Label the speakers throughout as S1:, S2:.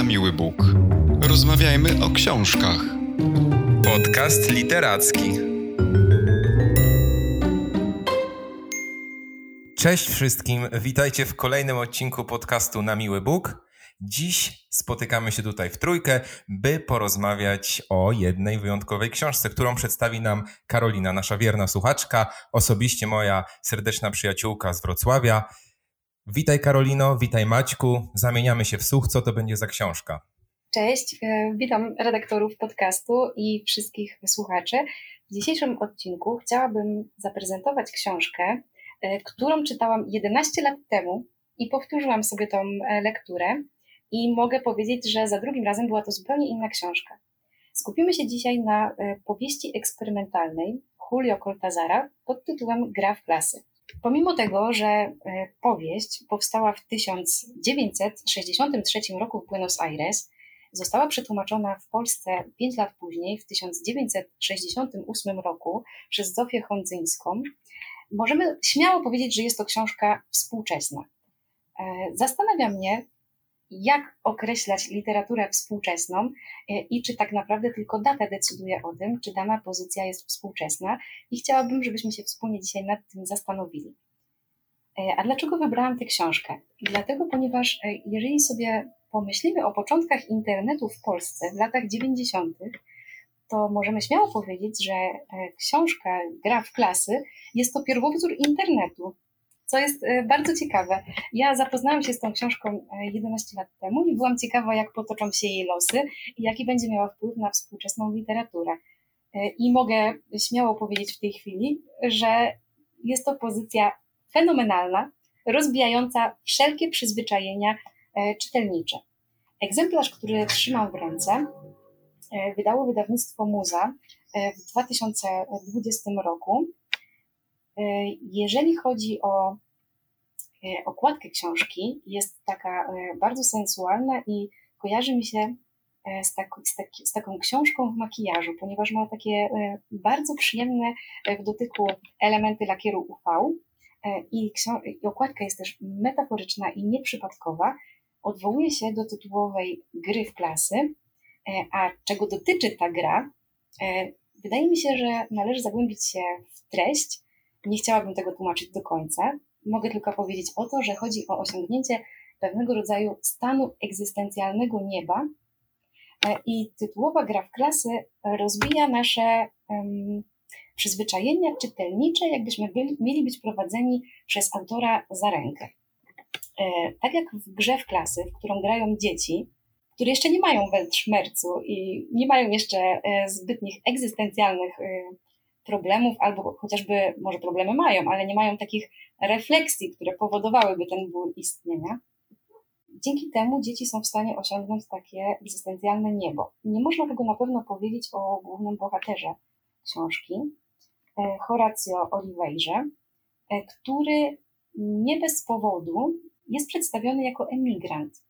S1: na miły Bóg. Rozmawiajmy o książkach.
S2: Podcast literacki. Cześć wszystkim, witajcie w kolejnym odcinku podcastu Na Miły Bóg. Dziś spotykamy się tutaj w trójkę, by porozmawiać o jednej wyjątkowej książce, którą przedstawi nam Karolina, nasza wierna słuchaczka, osobiście moja serdeczna przyjaciółka z Wrocławia. Witaj Karolino, witaj Maćku, zamieniamy się w słuch, co to będzie za książka.
S3: Cześć, e, witam redaktorów podcastu i wszystkich słuchaczy. W dzisiejszym odcinku chciałabym zaprezentować książkę, e, którą czytałam 11 lat temu i powtórzyłam sobie tą e, lekturę i mogę powiedzieć, że za drugim razem była to zupełnie inna książka. Skupimy się dzisiaj na powieści eksperymentalnej Julio Cortazara pod tytułem Gra w klasy. Pomimo tego, że e, powieść powstała w 1963 roku w Buenos Aires, została przetłumaczona w Polsce 5 lat później, w 1968 roku, przez Zofię Hondzyńską, możemy śmiało powiedzieć, że jest to książka współczesna. E, zastanawia mnie, jak określać literaturę współczesną e, i czy tak naprawdę tylko data decyduje o tym, czy dana pozycja jest współczesna. I chciałabym, żebyśmy się wspólnie dzisiaj nad tym zastanowili. E, a dlaczego wybrałam tę książkę? Dlatego, ponieważ e, jeżeli sobie pomyślimy o początkach internetu w Polsce w latach 90., to możemy śmiało powiedzieć, że książka Gra w klasy jest to pierwowzór internetu co jest e, bardzo ciekawe. Ja zapoznałam się z tą książką 11 e, lat temu i byłam ciekawa, jak potoczą się jej losy i jaki będzie miała wpływ na współczesną literaturę. E, I mogę śmiało powiedzieć w tej chwili, że jest to pozycja fenomenalna, rozbijająca wszelkie przyzwyczajenia czytelnicze. Egzemplarz, który trzymam w ręce, wydało wydawnictwo Muza w 2020 roku jeżeli chodzi o e, okładkę książki, jest taka e, bardzo sensualna i kojarzy mi się z, tak, z, tak, z, taką książką w makijażu, ponieważ ma takie bardzo przyjemne w dotyku elementy lakieru UV i, i okładka jest też metaforyczna i nieprzypadkowa. Odwołuje się do tytułowej gry w klasy, a czego dotyczy ta gra, wydaje mi się, że należy zagłębić się w treść, nie chciałabym tego tłumaczyć do końca. Mogę tylko powiedzieć o to, że chodzi o osiągnięcie pewnego rodzaju stanu egzystencjalnego nieba. E, I tytułowa gra w klasy rozwija nasze um, przyzwyczajenia czytelnicze, jakbyśmy byli, mieli być prowadzeni przez autora za rękę. E, tak jak w grze w klasy, w którą grają dzieci, które jeszcze nie mają weltschmerzu i nie mają jeszcze e, zbytnich egzystencjalnych problemów, albo chociażby może problemy mają, ale nie mają takich refleksji, które powodowałyby ten ból istnienia. Dzięki temu dzieci są w stanie osiągnąć takie egzystencjalne niebo. Nie można tego na pewno powiedzieć o głównym bohaterze książki, e, Horacio Oliveirze, e, który nie bez powodu jest przedstawiony jako emigrant.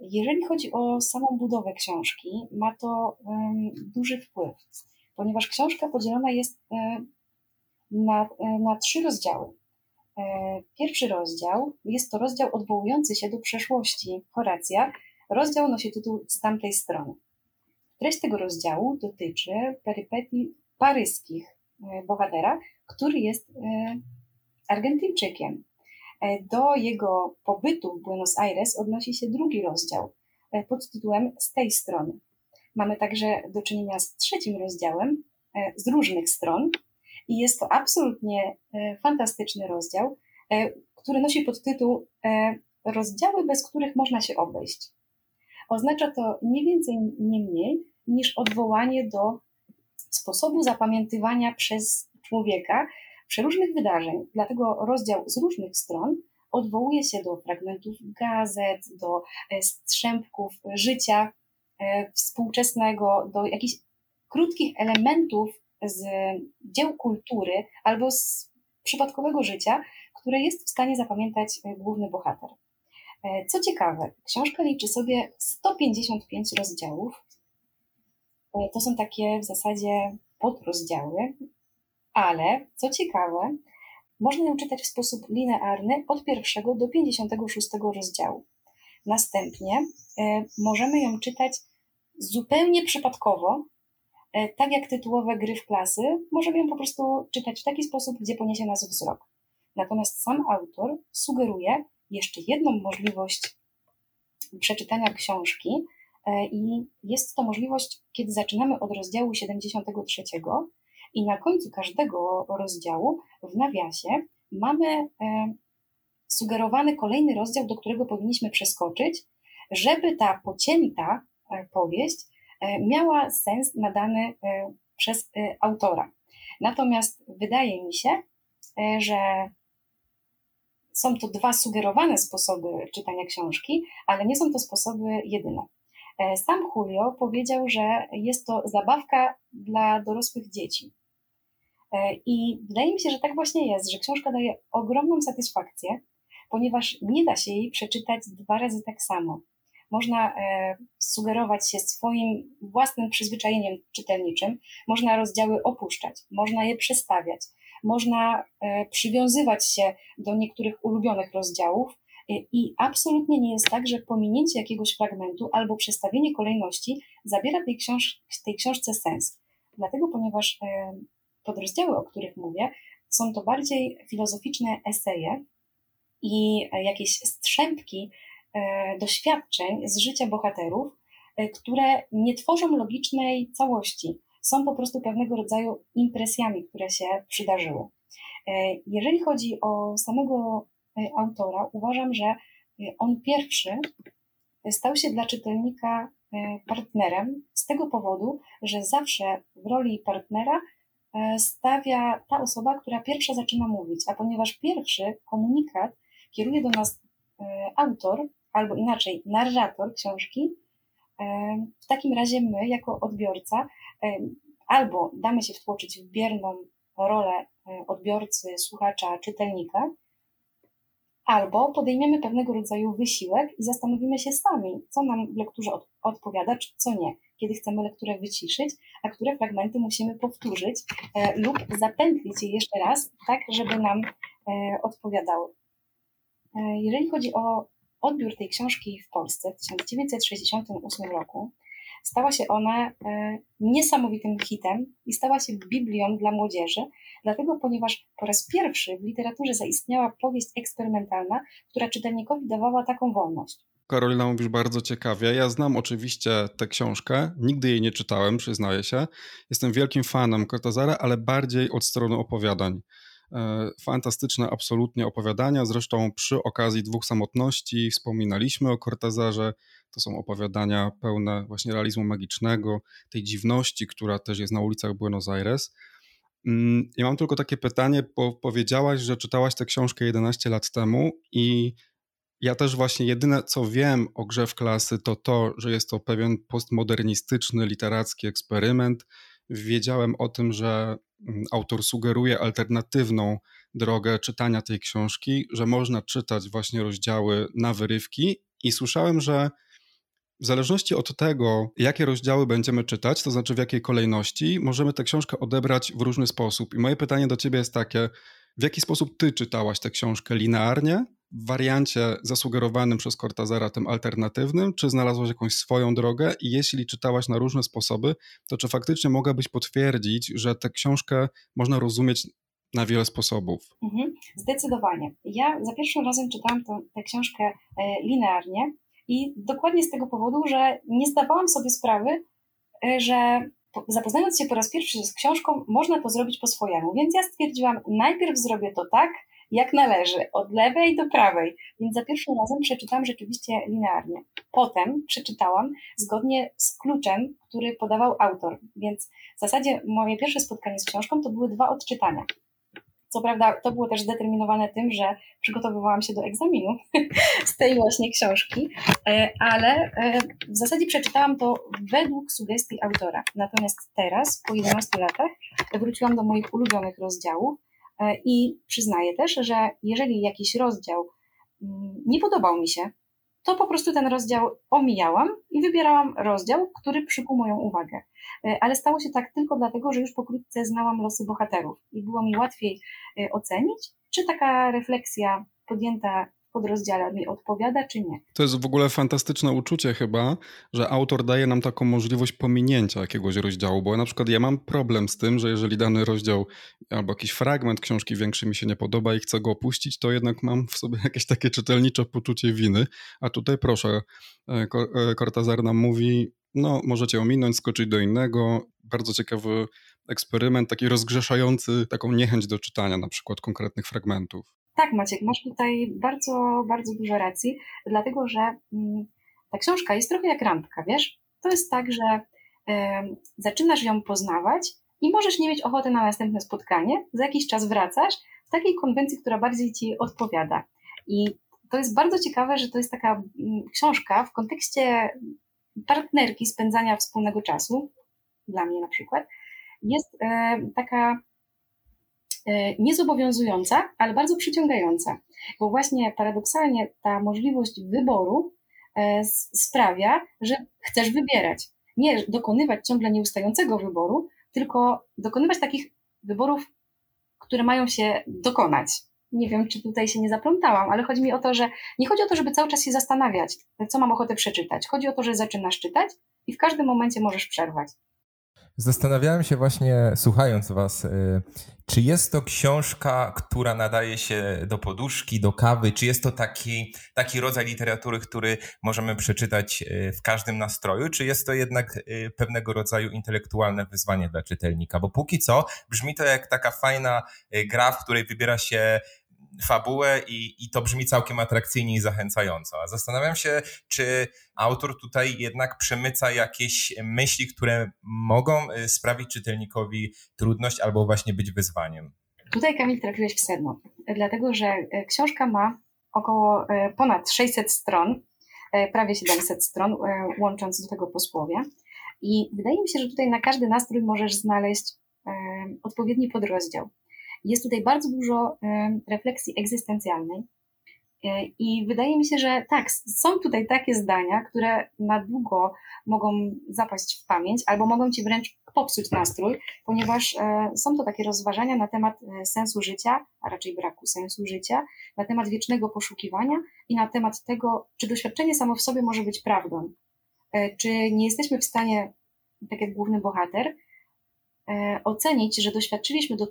S3: Jeżeli chodzi o samą budowę książki, ma to um, duży wpływ ponieważ książka podzielona jest e, na, e, na trzy rozdziały. E, pierwszy rozdział jest to rozdział odwołujący się do przeszłości Horacja. Rozdział nosi tytuł Z tamtej strony. Treść tego rozdziału dotyczy perypetii paryskich bohatera, który jest Argentyńczykiem. Do jego pobytu w Buenos Aires odnosi się drugi rozdział pod tytułem Z tej strony. Mamy także do czynienia z trzecim rozdziałem e, z różnych stron i jest to absolutnie e, fantastyczny rozdział, e, który nosi podtytuł Rozdziały, bez których można się obejść. Oznacza to nie więcej, nie mniej niż odwołanie do sposobu zapamiętywania przez człowieka przeróżnych wydarzeń. Dlatego rozdział z różnych stron odwołuje się do fragmentów gazet, do strzępków życia współczesnego, do jakichś krótkich elementów z dzieł kultury albo z przypadkowego życia, które jest w stanie zapamiętać e, główny bohater. E, co ciekawe, książka liczy sobie 155 rozdziałów. To są takie w zasadzie podrozdziały, ale co ciekawe, można ją czytać w sposób linearny od pierwszego do 56 rozdziału. Następnie możemy ją czytać zupełnie przypadkowo, tak jak tytułowe gry w klasy, możemy ją po prostu czytać w taki sposób, gdzie poniesie nas wzrok. Natomiast sam autor sugeruje jeszcze jedną możliwość przeczytania książki, e, i jest to możliwość, kiedy zaczynamy od rozdziału 73 i na końcu każdego rozdziału w nawiasie mamy e, sugerowany kolejny rozdział, do którego powinniśmy przeskoczyć, żeby ta pocięta e, powieść miała sens nadany przez autora. Natomiast wydaje mi się, że są to dwa sugerowane sposoby czytania książki, ale nie są to sposoby jedyne. E, sam Julio powiedział, że jest to zabawka dla dorosłych dzieci. E, I wydaje mi się, że tak właśnie jest, że książka daje ogromną satysfakcję, ponieważ nie da się jej przeczytać dwa razy tak samo. Można e, sugerować się swoim własnym przyzwyczajeniem czytelniczym, można rozdziały opuszczać, można je przestawiać, można e, przywiązywać się do niektórych ulubionych rozdziałów. E, I absolutnie nie jest tak, że pominięcie jakiegoś fragmentu albo przestawienie kolejności zabiera tej, książ tej książce sens. Dlatego, ponieważ podrozdziały, o których mówię, są to bardziej filozoficzne eseje i jakieś strzępki doświadczeń z życia bohaterów, które nie tworzą logicznej całości są po prostu pewnego rodzaju impresjami, które się przydarzyły. E, jeżeli chodzi o samego e, autora, uważam, że e, on pierwszy stał się dla czytelnika partnerem z tego powodu, że zawsze w roli partnera stawia ta osoba, która pierwsza zaczyna mówić, a ponieważ pierwszy komunikat kieruje do nas autor, albo inaczej narrator książki, w takim razie my, jako odbiorca, albo damy się wtłoczyć w bierną rolę e, odbiorcy, słuchacza, czytelnika, albo podejmiemy pewnego rodzaju wysiłek i zastanowimy się sami, co nam w lekturze od, odpowiada, czy co nie, kiedy chcemy lekturę wyciszyć, a które fragmenty musimy powtórzyć e, lub zapętlić je jeszcze raz, tak, żeby nam e, odpowiadały. E, jeżeli chodzi o odbiór tej książki w Polsce w 1968 roku, stała się ona e, niesamowitym hitem i stała się Biblią dla młodzieży, dlatego ponieważ po raz pierwszy w literaturze zaistniała powieść eksperymentalna, która czytelnikowi dawała taką wolność.
S1: Karolina, mówisz bardzo ciekawie. Ja znam oczywiście tę książkę, nigdy jej nie czytałem, przyznaję się. Jestem wielkim fanem Cortazara, ale bardziej od strony opowiadań. E, fantastyczne absolutnie opowiadania. Zresztą przy okazji dwóch samotności wspominaliśmy o Cortazarze. To są opowiadania pełne właśnie realizmu magicznego, tej dziwności, która też jest na ulicach Buenos Aires. Mm, ja mam tylko takie pytanie, bo powiedziałaś, że czytałaś tę książkę 11 lat temu i ja też właśnie jedyne co wiem o grze w klasy to to, że jest to pewien postmodernistyczny literacki eksperyment. Wiedziałem o tym, że autor sugeruje alternatywną drogę czytania tej książki, że można czytać właśnie rozdziały na wyrywki i słyszałem, że w zależności od tego, jakie rozdziały będziemy czytać, to znaczy w jakiej kolejności, możemy tę książkę odebrać w różny sposób. I moje pytanie do ciebie jest takie: w jaki sposób ty czytałaś tę książkę linearnie, wariancie zasugerowanym przez Cortazara, tym alternatywnym, czy znalazłaś jakąś swoją drogę? I jeśli czytałaś na różne sposoby, to czy faktycznie mogłabyś potwierdzić, że tę książkę można rozumieć na wiele sposobów?
S3: Mhm, zdecydowanie. Ja za pierwszym razem czytałam tę książkę e, linearnie, i dokładnie z tego powodu, że nie zdawałam sobie sprawy, e, że zapoznając się po raz pierwszy z książką, można to zrobić po swojemu. Więc ja stwierdziłam, najpierw zrobię to tak, jak należy, od lewej do prawej. Więc za pierwszym razem przeczytałam rzeczywiście linearnie. Potem przeczytałam zgodnie z kluczem, który podawał autor. Więc w zasadzie moje pierwsze spotkanie z książką to były dwa odczytania. Co prawda, to było też zdeterminowane tym, że przygotowywałam się do egzaminu z tej właśnie książki, e, ale e, w zasadzie przeczytałam to według sugestii autora. Natomiast teraz, po 11 latach, wróciłam do moich ulubionych rozdziałów i przyznaję też, że jeżeli jakiś rozdział mm, nie podobał mi się, to po prostu ten rozdział omijałam i wybierałam rozdział, który przykuł moją uwagę. E, ale stało się tak tylko dlatego, że już pokrótce znałam losy bohaterów i było mi łatwiej e, ocenić, czy taka refleksja podjęta podrozdziale mi odpowiada, czy nie.
S1: To jest w ogóle fantastyczne uczucie chyba, że autor daje nam taką możliwość pominięcia jakiegoś rozdziału, bo na przykład ja mam problem z tym, że jeżeli dany rozdział albo jakiś fragment książki większy mi się nie podoba i chcę go opuścić, to jednak mam w sobie jakieś takie czytelnicze poczucie winy, a tutaj proszę, e, Cortazar nam mówi, no możecie ominąć, skoczyć do innego, bardzo ciekawy eksperyment, taki rozgrzeszający taką niechęć do czytania na przykład konkretnych fragmentów.
S3: Tak, Maciek, masz tutaj bardzo, bardzo dużo racji, dlatego że mm, ta książka jest trochę jak randka, wiesz? To jest tak, że y, zaczynasz ją poznawać i możesz nie mieć ochoty na następne spotkanie, za jakiś czas wracasz w takiej konwencji, która bardziej ci odpowiada. I to jest bardzo ciekawe, że to jest taka mm, książka w kontekście partnerki, spędzania wspólnego czasu, dla mnie na przykład, jest e, taka niezobowiązująca, ale bardzo przyciągająca, bo właśnie paradoksalnie ta możliwość wyboru e, sprawia, że chcesz wybierać. Nie dokonywać ciągle nieustającego wyboru, tylko dokonywać takich wyborów, które mają się dokonać. Nie wiem, czy tutaj się nie zaplątałam, ale chodzi mi o to, że nie chodzi o to, żeby cały czas się zastanawiać, co mam ochotę przeczytać. Chodzi o to, że zaczynasz czytać i w każdym momencie możesz przerwać.
S2: Zastanawiałem się właśnie, słuchając Was, y, czy jest to książka, która nadaje się do poduszki, do kawy? Czy jest to taki, taki rodzaj literatury, który możemy przeczytać y, w każdym nastroju? Czy jest to jednak y, pewnego rodzaju intelektualne wyzwanie dla czytelnika? Bo póki co brzmi to jak taka fajna gra, w której wybiera się fabułę i, i to brzmi całkiem atrakcyjnie i zachęcająco. A zastanawiam się, czy autor tutaj jednak przemyca jakieś myśli, które mogą y, sprawić czytelnikowi trudność albo właśnie być wyzwaniem.
S3: Tutaj Kamil trafiłeś w sedno, dlatego że e, książka ma około e, ponad 600 stron, e, prawie 700 stron, łącząc do tego posłowie. I wydaje mi się, że tutaj na każdy nastrój możesz znaleźć odpowiedni podrozdział. Jest tutaj bardzo dużo refleksji egzystencjalnej. E, I wydaje mi się, że tak, są tutaj takie zdania, które na długo mogą zapaść w pamięć, albo mogą ci wręcz popsuć nastrój, ponieważ e, są to takie rozważania na temat e, sensu życia, a raczej braku sensu życia, na temat wiecznego poszukiwania i na temat tego, czy doświadczenie samo w sobie może być prawdą. Czy nie jesteśmy w stanie, tak jak główny bohater, ocenić, że doświadczyliśmy do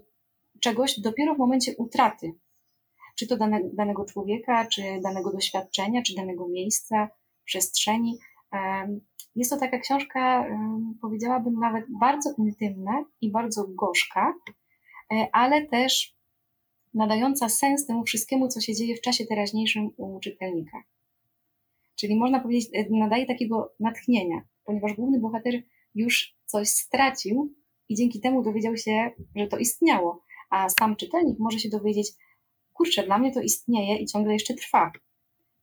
S3: czegoś dopiero w momencie utraty, czy to dane, danego człowieka, czy danego doświadczenia, czy danego miejsca, przestrzeni. Jest to taka książka, powiedziałabym nawet bardzo intymna i bardzo gorzka, e, ale też nadająca sens temu wszystkiemu, co się dzieje w czasie teraźniejszym u czytelnika. Czyli można powiedzieć, e, nadaje takiego natchnienia, ponieważ główny bohater już coś stracił i dzięki temu dowiedział się, że to istniało a sam czytelnik może się dowiedzieć, kurczę, dla mnie to istnieje i ciągle jeszcze trwa.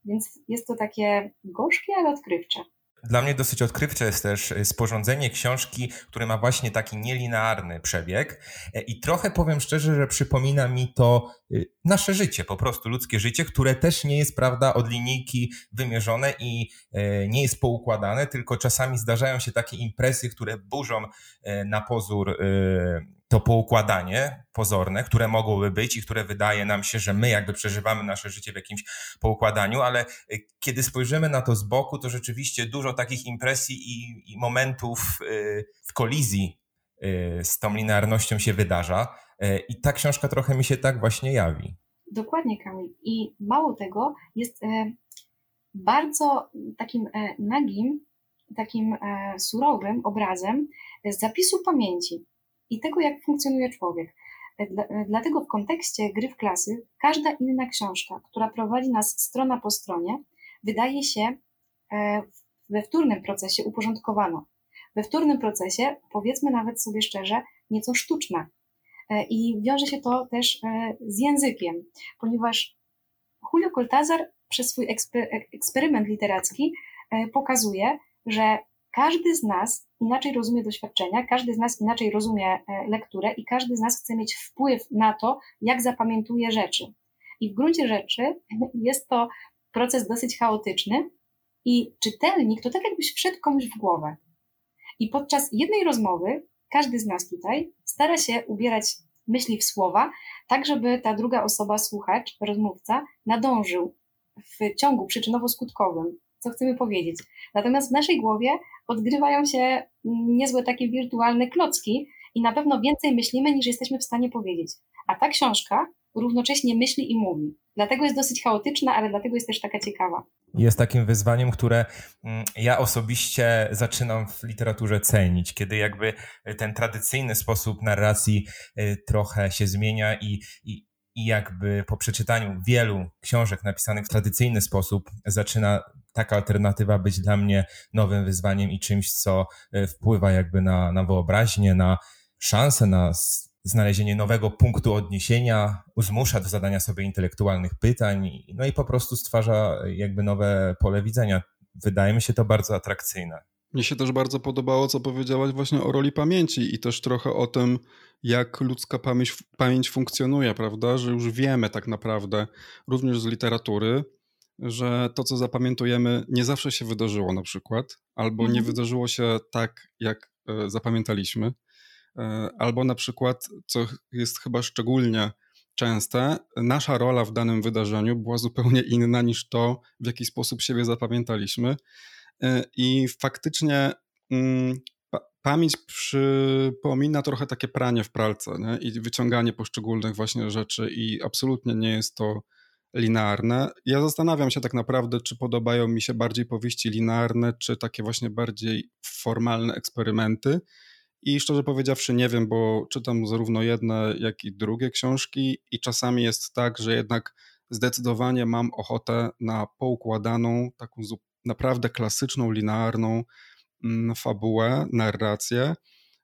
S3: Więc jest to takie gorzkie, ale odkrywcze.
S2: Dla mnie dosyć odkrywcze jest też e, sporządzenie książki, które ma właśnie taki nielinearny przebieg. E, I trochę powiem szczerze, że przypomina mi to e, nasze życie, po prostu ludzkie życie, które też nie jest, prawda, od linijki wymierzone i nie jest poukładane, tylko czasami zdarzają się takie impresje, które burzą na pozór to poukładanie pozorne, które mogłoby być i które wydaje nam się, że my jakby przeżywamy nasze życie w jakimś poukładaniu, ale y, kiedy spojrzymy na to z boku, to rzeczywiście dużo takich impresji i, i momentów y, w kolizji y, z tą linearnością się wydarza. I ta książka trochę mi się tak właśnie jawi.
S3: Dokładnie, Kamil. I mało tego, jest e, bardzo takim e, nagim, takim e, surowym obrazem z zapisu pamięci i tego, jak funkcjonuje człowiek. E, e, dlatego w kontekście gry w klasy każda inna książka, która prowadzi nas strona po stronie, wydaje się e, we wtórnym procesie uporządkowana. We wtórnym procesie, powiedzmy nawet sobie szczerze, nieco sztuczna. I wiąże się to też z językiem, ponieważ Julio Cortázar przez swój eksperyment literacki pokazuje, że każdy z nas inaczej rozumie doświadczenia, każdy z nas inaczej rozumie e, lekturę i każdy z nas chce mieć wpływ na to, jak zapamiętuje rzeczy. I w gruncie rzeczy jest to proces dosyć chaotyczny i czytelnik to tak jakbyś wszedł komuś w głowę. I podczas jednej rozmowy każdy z nas tutaj stara się ubierać myśli w słowa, tak żeby ta druga osoba, słuchacz, rozmówca, nadążył w ciągu przyczynowo-skutkowym, co chcemy powiedzieć. Natomiast w naszej głowie odgrywają się niezłe takie wirtualne klocki i na pewno więcej myślimy niż jesteśmy w stanie powiedzieć. A ta książka równocześnie myśli i mówi. Dlatego jest dosyć chaotyczna, ale dlatego jest też taka ciekawa.
S2: Jest takim wyzwaniem, które mm, ja osobiście zaczynam w literaturze cenić, kiedy jakby ten tradycyjny sposób narracji y, trochę się zmienia i, i, i jakby po przeczytaniu wielu książek napisanych w tradycyjny sposób zaczyna taka alternatywa być dla mnie nowym wyzwaniem i czymś, co y, wpływa jakby na, na wyobraźnię, na szansę na znalezienie nowego punktu odniesienia, zmusza do zadania sobie intelektualnych pytań, no i po prostu stwarza jakby nowe pole widzenia. Wydaje mi się to bardzo atrakcyjne.
S1: Mnie się też bardzo podobało, co powiedziałaś właśnie o roli pamięci i też trochę o tym, jak ludzka pamięć, pamięć funkcjonuje, prawda? Że już wiemy tak naprawdę, również z literatury, że to, co zapamiętujemy, nie zawsze się wydarzyło na przykład, albo mhm. nie wydarzyło się tak, jak e, zapamiętaliśmy. E, albo na przykład, co jest chyba szczególnie częste, nasza rola w danym wydarzeniu była zupełnie inna niż to, w jaki sposób siebie zapamiętaliśmy. E, I faktycznie mm, pamięć przypomina trochę takie pranie w pralce nie? i wyciąganie poszczególnych właśnie rzeczy, i absolutnie nie jest to linearne. Ja zastanawiam się tak naprawdę, czy podobają mi się bardziej powieści linearne, czy takie właśnie bardziej formalne eksperymenty. I szczerze powiedziawszy, nie wiem, bo czytam zarówno jedne, jak i drugie książki, i czasami jest tak, że jednak zdecydowanie mam ochotę na poukładaną, taką naprawdę klasyczną, linearną mm, fabułę, narrację,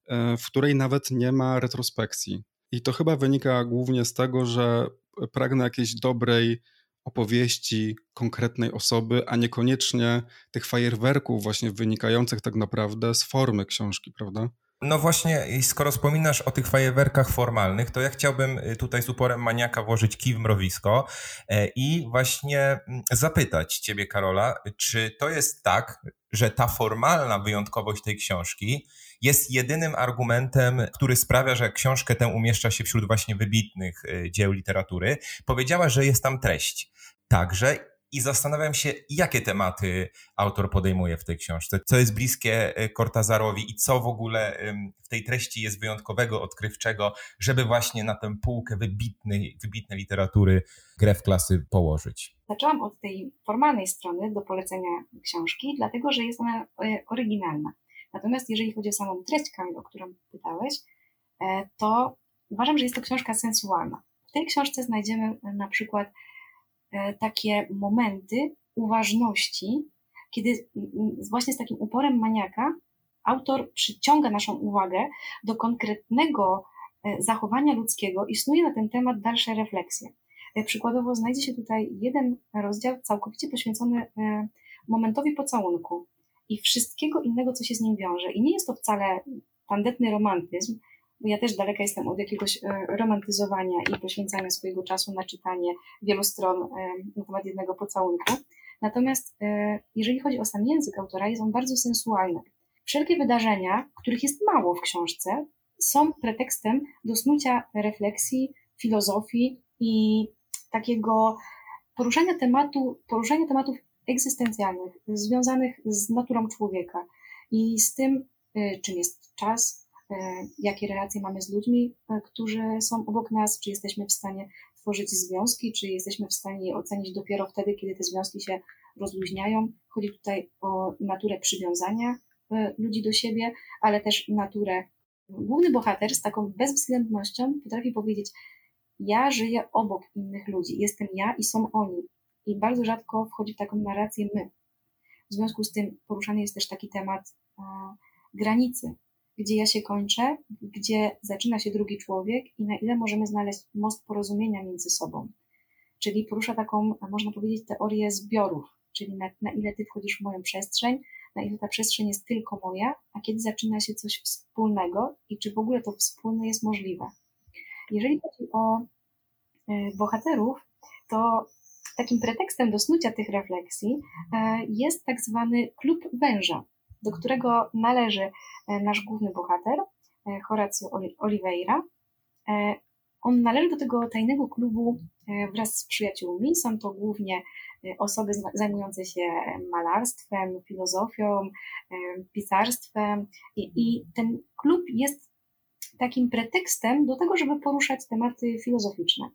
S1: e, w której nawet nie ma retrospekcji. I to chyba wynika głównie z tego, że pragnę jakiejś dobrej opowieści konkretnej osoby, a niekoniecznie tych fajerwerków właśnie wynikających tak naprawdę z formy książki, prawda?
S2: No właśnie, skoro wspominasz o tych fajerwerkach formalnych, to ja chciałbym y, tutaj z uporem maniaka włożyć kij w mrowisko e, i właśnie mm, zapytać ciebie, Karola, czy to jest tak, że ta formalna wyjątkowość tej książki jest jedynym argumentem, który sprawia, że książkę tę umieszcza się wśród właśnie wybitnych y, dzieł literatury. Powiedziała, że jest tam treść. Także i zastanawiam się, jakie tematy autor podejmuje w tej książce, co jest bliskie e, Cortazarowi i co w ogóle w tej treści jest wyjątkowego, odkrywczego, żeby właśnie na tę półkę wybitnej, wybitnej literatury grę w klasy położyć.
S3: Zaczęłam od tej formalnej strony do polecenia książki, dlatego że jest ona e, oryginalna. Natomiast jeżeli chodzi o samą treść, Kamil, o którą pytałeś, e, to uważam, że jest to książka sensualna. W tej książce znajdziemy na przykład E, takie momenty uważności, kiedy właśnie z takim uporem maniaka autor przyciąga naszą uwagę do konkretnego e, zachowania ludzkiego i snuje na ten temat dalsze refleksje. E, przykładowo znajdzie się tutaj jeden rozdział całkowicie poświęcony momentowi pocałunku i wszystkiego innego, co się z nim wiąże. I nie jest to wcale tandetny romantyzm, ja też daleka jestem od jakiegoś e, romantyzowania i poświęcania swojego czasu na czytanie wielu stron e, na temat jednego pocałunku. Natomiast e, jeżeli chodzi o sam język autora, jest on bardzo sensualny. Wszelkie wydarzenia, których jest mało w książce, są pretekstem do snucia refleksji, filozofii i takiego poruszania tematu, poruszania tematów egzystencjalnych, związanych z naturą człowieka i z tym, czym jest czas, jakie relacje mamy z ludźmi, e, którzy są obok nas, czy jesteśmy w stanie tworzyć związki, czy jesteśmy w stanie je ocenić dopiero wtedy, kiedy te związki się rozluźniają. Chodzi tutaj o naturę przywiązania e, ludzi do siebie, ale też naturę. Główny bohater z taką bezwzględnością potrafi powiedzieć: Ja żyję obok innych ludzi, jestem ja i są oni. I bardzo rzadko wchodzi w taką narrację my. W związku z tym poruszany jest też taki temat granicy, gdzie ja się kończę, gdzie zaczyna się drugi człowiek i na ile możemy znaleźć most porozumienia między sobą. Czyli porusza taką, można powiedzieć, teorię zbiorów, czyli na, na ile ty wchodzisz w moją przestrzeń, na ile ta przestrzeń jest tylko moja, a kiedy zaczyna się coś wspólnego i czy w ogóle to wspólne jest możliwe. Jeżeli chodzi o y, bohaterów, to takim pretekstem do snucia tych refleksji e, jest tak zwany klub węża do którego należy e, nasz główny bohater, e, Horacio Oliveira. E, on należy do tego tajnego klubu wraz z przyjaciółmi. Są to głównie osoby zajmujące się malarstwem, filozofią, pisarstwem i, i ten klub jest takim pretekstem do tego, żeby poruszać tematy filozoficzne.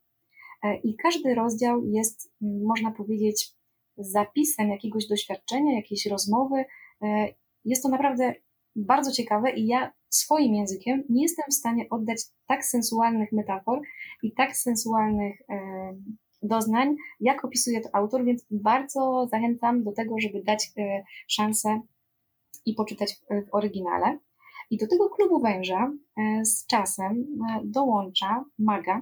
S3: I każdy rozdział jest, można powiedzieć, zapisem jakiegoś doświadczenia, jakiejś rozmowy. Jest to naprawdę bardzo ciekawe i ja swoim językiem nie jestem w stanie oddać tak sensualnych metafor i tak sensualnych doznań, jak opisuje to autor, więc bardzo zachęcam do tego, żeby dać e, szansę i poczytać w oryginale. I do tego klubu węża e, z czasem e, dołącza Maga,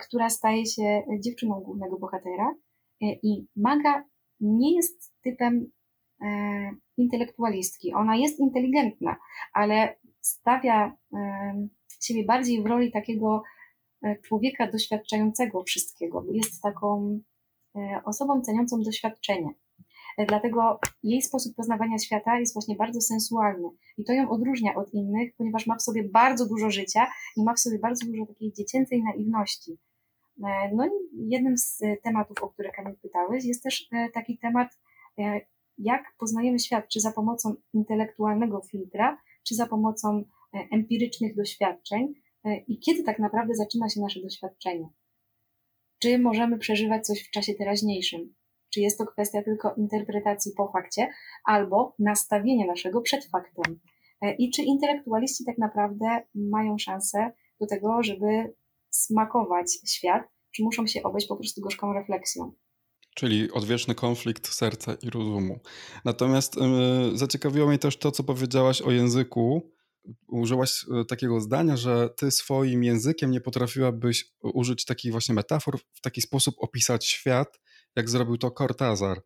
S3: która staje się dziewczyną głównego bohatera. I Maga nie jest typem intelektualistki. Ona jest inteligentna, ale stawia siebie bardziej w roli takiego e, człowieka doświadczającego wszystkiego, jest taką e, osobą ceniącą doświadczenie. E, dlatego jej sposób poznawania świata jest właśnie bardzo sensualny i to ją odróżnia od innych, ponieważ ma w sobie bardzo dużo życia i ma w sobie bardzo dużo takiej dziecięcej naiwności. No i jednym z tematów, o które Kamil pytałeś, jest też taki temat, jak poznajemy świat, czy za pomocą intelektualnego filtra, czy za pomocą e, empirycznych doświadczeń e, i kiedy tak naprawdę zaczyna się nasze doświadczenie. Czy możemy przeżywać coś w czasie teraźniejszym? Czy jest to kwestia tylko interpretacji po fakcie albo nastawienia naszego przed faktem? E, I czy intelektualiści tak naprawdę mają szansę do tego, żeby smakować świat, czy muszą się obejść po prostu gorzką refleksją?
S1: Czyli odwieczny konflikt serca i rozumu. Natomiast yy, zaciekawiło mnie też to, co powiedziałaś o języku. Użyłaś e, takiego zdania, że ty swoim językiem nie potrafiłabyś użyć takich właśnie metafor, w taki sposób opisać świat, jak zrobił to Cortázar.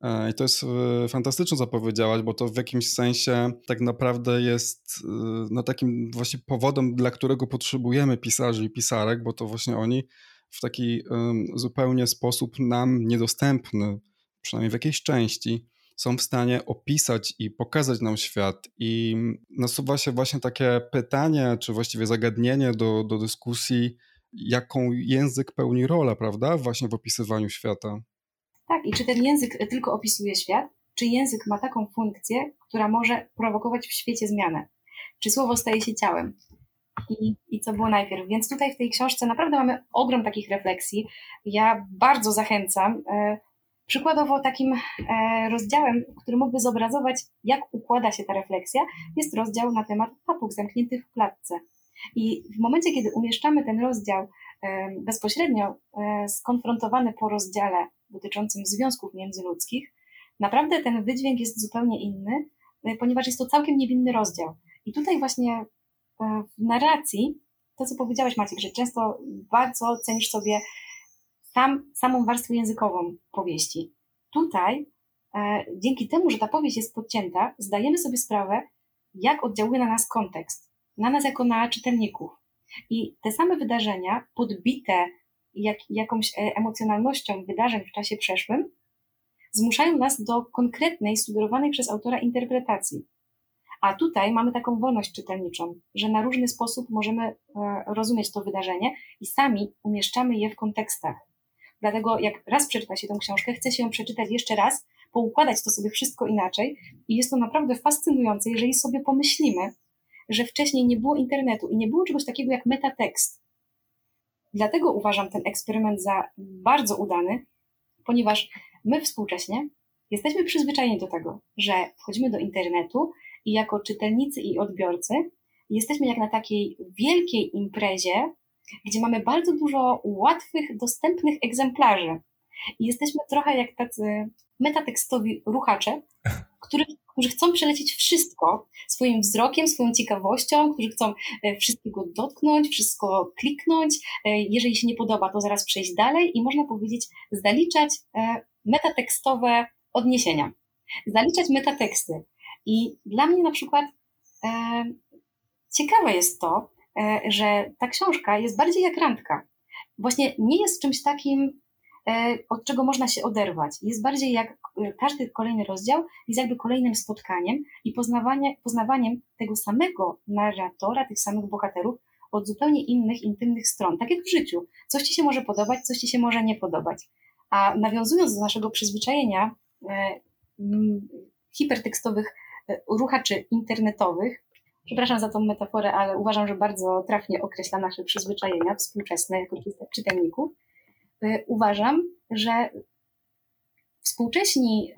S1: E, I to jest fantastyczne, co powiedziałaś, bo to w jakimś sensie tak naprawdę jest no, takim właśnie powodem, dla którego potrzebujemy pisarzy i pisarek, bo to właśnie oni w taki zupełnie sposób nam niedostępny, przynajmniej w jakiejś części, są w stanie opisać i pokazać nam świat. I nasuwa się właśnie takie pytanie, czy właściwie zagadnienie do, do dyskusji, jaką język pełni rolę, prawda, właśnie w opisywaniu świata.
S3: Tak, i czy ten język tylko opisuje świat, czy język ma taką funkcję, która może prowokować w świecie zmianę? Czy słowo staje się ciałem? I, i co było najpierw. Więc tutaj w tej książce naprawdę mamy ogrom takich refleksji. Ja bardzo zachęcam. E, przykładowo takim e, rozdziałem, który mógłby zobrazować, jak układa się ta refleksja, jest rozdział na temat papug zamkniętych w klatce. I w momencie, kiedy umieszczamy ten rozdział e, bezpośrednio skonfrontowany po rozdziale dotyczącym związków międzyludzkich, naprawdę ten wydźwięk jest zupełnie inny, ponieważ jest to całkiem niewinny rozdział. I tutaj właśnie w narracji, to co powiedziałeś Maciek, że często bardzo cenisz sobie sam, samą warstwę językową powieści. Tutaj, e, dzięki temu, że ta powieść jest podcięta, zdajemy sobie sprawę, jak oddziałuje na nas kontekst, na nas jako na czytelników. I te same wydarzenia, podbite jak, jakąś e, emocjonalnością wydarzeń w czasie przeszłym, zmuszają nas do konkretnej, sugerowanej przez autora interpretacji. A tutaj mamy taką wolność czytelniczą, że na różny sposób możemy e, rozumieć to wydarzenie i sami umieszczamy je w kontekstach. Dlatego jak raz przeczyta się tę książkę, chce się ją przeczytać jeszcze raz, poukładać to sobie wszystko inaczej i jest to naprawdę fascynujące, jeżeli sobie pomyślimy, że wcześniej nie było internetu i nie było czegoś takiego jak metatekst. Dlatego uważam ten eksperyment za bardzo udany, ponieważ my współcześnie jesteśmy przyzwyczajeni do tego, że wchodzimy do internetu i jako czytelnicy i odbiorcy jesteśmy jak na takiej wielkiej imprezie, gdzie mamy bardzo dużo łatwych, dostępnych egzemplarzy. I jesteśmy trochę jak tacy metatekstowi ruchacze, którzy, którzy chcą przelecieć wszystko swoim wzrokiem, swoją ciekawością, którzy chcą e, wszystkiego dotknąć, wszystko kliknąć. E, jeżeli się nie podoba, to zaraz przejść dalej i można powiedzieć, zaliczać e, metatekstowe odniesienia, zaliczać metateksty. I dla mnie na przykład e, ciekawe jest to, e, że ta książka jest bardziej jak randka. Właśnie nie jest czymś takim, e, od czego można się oderwać. Jest bardziej jak e, każdy kolejny rozdział, jest jakby kolejnym spotkaniem i poznawanie, poznawaniem tego samego narratora, tych samych bohaterów od zupełnie innych, intymnych stron. Tak jak w życiu. Coś ci się może podobać, coś ci się może nie podobać. A nawiązując do naszego przyzwyczajenia hipertekstowych ruchaczy internetowych, przepraszam za tą metaforę, ale uważam, że bardzo trafnie określa nasze przyzwyczajenia współczesne jako czytelników. Uważam, że współcześni,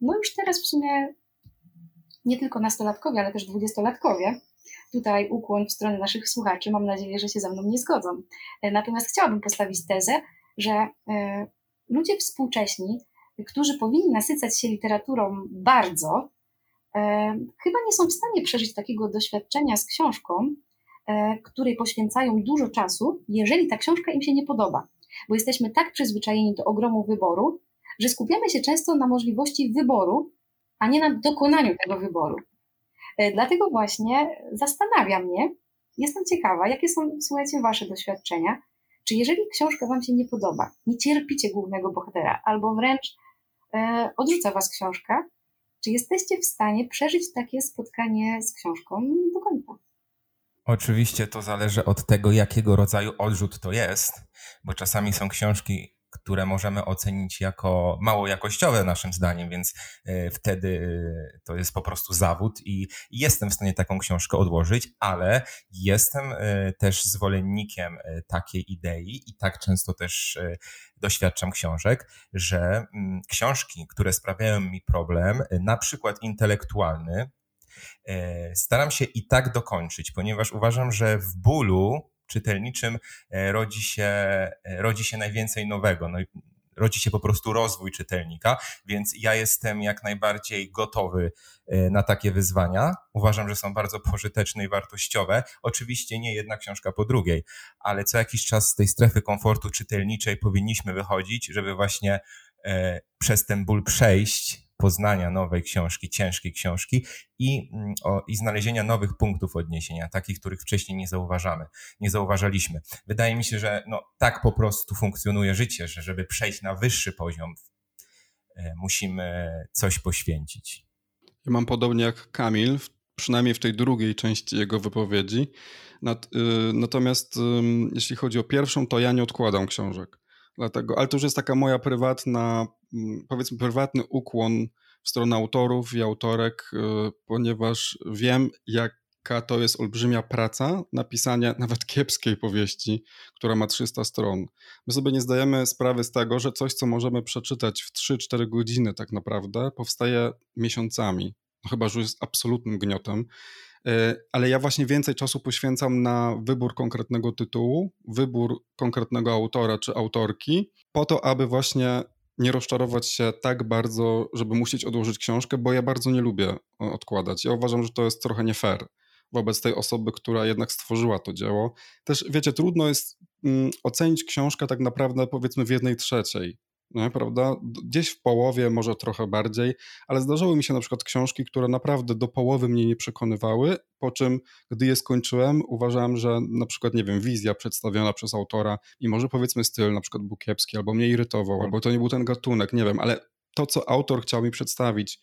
S3: no już teraz w sumie nie tylko nastolatkowie, ale też dwudziestolatkowie, tutaj ukłon w stronę naszych słuchaczy, mam nadzieję, że się ze mną nie zgodzą. E, natomiast chciałabym postawić tezę, że e, ludzie współcześni, którzy powinni nasycać się literaturą bardzo, e, chyba nie są w stanie przeżyć takiego doświadczenia z książką, której poświęcają dużo czasu, jeżeli ta książka im się nie podoba. Bo jesteśmy tak przyzwyczajeni do ogromu wyboru, że skupiamy się często na możliwości wyboru, a nie na dokonaniu tego wyboru. E, dlatego właśnie zastanawia mnie, jestem ciekawa, jakie są, słuchajcie, Wasze doświadczenia. Czy jeżeli książka Wam się nie podoba, nie cierpicie głównego bohatera, albo wręcz e, odrzuca Was książka, czy jesteście w stanie przeżyć takie spotkanie z książką do końca?
S2: Oczywiście to zależy od tego, jakiego rodzaju odrzut to jest, bo czasami są książki, które możemy ocenić jako mało jakościowe naszym zdaniem, więc e, wtedy e, to jest po prostu zawód i jestem w stanie taką książkę odłożyć, ale jestem e, też zwolennikiem takiej idei i tak często też doświadczam książek, że mm, książki, które sprawiają mi problem, na przykład intelektualny, staram się i tak dokończyć, ponieważ uważam, że w bólu czytelniczym e, rodzi się, e, rodzi się najwięcej nowego. No, rodzi się po prostu rozwój czytelnika, więc ja jestem jak najbardziej gotowy e, na takie wyzwania. Uważam, że są bardzo pożyteczne i wartościowe. Oczywiście nie jedna książka po drugiej, ale co jakiś czas z tej strefy komfortu czytelniczej powinniśmy wychodzić, żeby właśnie przez ten ból przejść poznania nowej książki, ciężkiej książki i, mm, o, i znalezienia nowych punktów odniesienia, takich, których wcześniej nie zauważamy, nie zauważaliśmy. Wydaje mi się, że no, tak po prostu funkcjonuje życie, że żeby przejść na wyższy poziom, e, musimy coś poświęcić.
S1: Ja mam podobnie jak Kamil, przynajmniej w tej drugiej części jego wypowiedzi. Y, natomiast jeśli chodzi o pierwszą, to ja nie odkładam książek. Dlatego, ale to już jest taka moja prywatna, powiedzmy, prywatny ukłon w stronę autorów i autorek, y, ponieważ wiem, jaka to jest olbrzymia praca napisania nawet kiepskiej powieści, która ma 300 stron. My sobie nie zdajemy sprawy z tego, że coś, co możemy przeczytać w 3-4 godziny, tak naprawdę, powstaje miesiącami. No chyba, że jest absolutnym gniotem. E, ale ja właśnie więcej czasu poświęcam na wybór konkretnego tytułu, wybór konkretnego autora czy autorki, po to, aby właśnie nie rozczarować się tak bardzo, żeby musieć odłożyć książkę, bo ja bardzo nie lubię odkładać. Ja uważam, że to jest trochę nie fair wobec tej osoby, która jednak stworzyła to dzieło. Też wiecie, trudno jest mm, ocenić książkę tak naprawdę powiedzmy w jednej trzeciej nie, prawda? Gdzieś w połowie, może trochę bardziej, ale zdarzały mi się na przykład książki, które naprawdę do połowy mnie nie przekonywały, po czym, gdy je skończyłem, uważałem, że na przykład, nie wiem, wizja przedstawiona przez autora, i może powiedzmy styl na przykład był kiepski, albo mnie irytował, albo to nie był ten gatunek, nie wiem, ale to, co autor chciał mi przedstawić,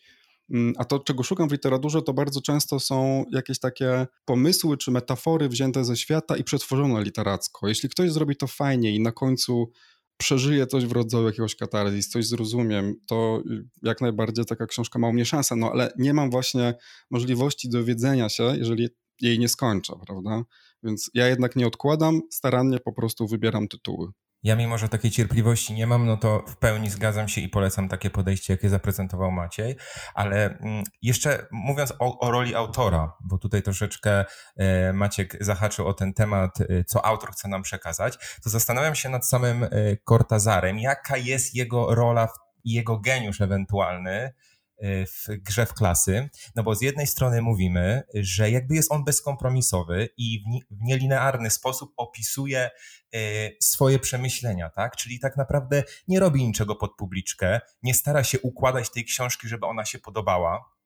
S1: mm, a to, czego szukam w literaturze, to bardzo często są jakieś takie pomysły czy metafory wzięte ze świata i przetworzone literacko. Jeśli ktoś zrobi to fajnie i na końcu przeżyję coś w rodzaju jakiegoś katarzis, coś zrozumiem, to jak najbardziej taka książka ma u mnie szansę, no ale nie mam właśnie możliwości dowiedzenia się, jeżeli jej nie skończę, prawda? Więc ja jednak nie odkładam, starannie po prostu wybieram tytuły.
S2: Ja mimo, że takiej cierpliwości nie mam, no to w pełni zgadzam się i polecam takie podejście, jakie zaprezentował Maciej, ale mm, jeszcze mówiąc o, o roli autora, bo tutaj troszeczkę e, Maciek zahaczył o ten temat, e, co autor chce nam przekazać, to zastanawiam się nad samym e, Cortazarem, jaka jest jego rola i jego geniusz ewentualny w grze w klasy, no bo z jednej strony mówimy, że jakby jest on bezkompromisowy i w nielinearny sposób opisuje e, swoje przemyślenia, tak? Czyli tak naprawdę nie robi niczego pod publiczkę, nie stara się układać tej książki, żeby ona się podobała,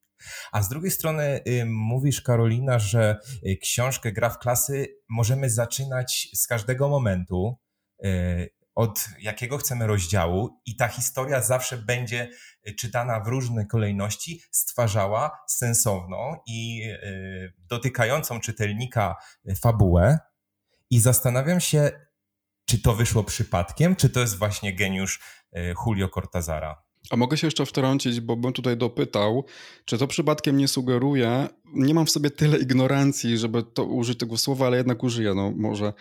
S2: a z drugiej strony y, mówisz, Karolina, że y, książkę Gra w klasy możemy zaczynać z każdego momentu, y, od jakiego chcemy rozdziału i ta historia zawsze będzie y, czytana w różnej kolejności, stwarzała sensowną i y, dotykającą czytelnika y, fabułę. I zastanawiam się, czy to wyszło przypadkiem, czy to jest właśnie geniusz Julio Cortazara?
S1: A mogę się jeszcze wtrącić, bo bym tutaj dopytał, czy to przypadkiem nie sugeruje, nie mam w sobie tyle ignorancji, żeby to użyć tego słowa, ale jednak użyję, no może.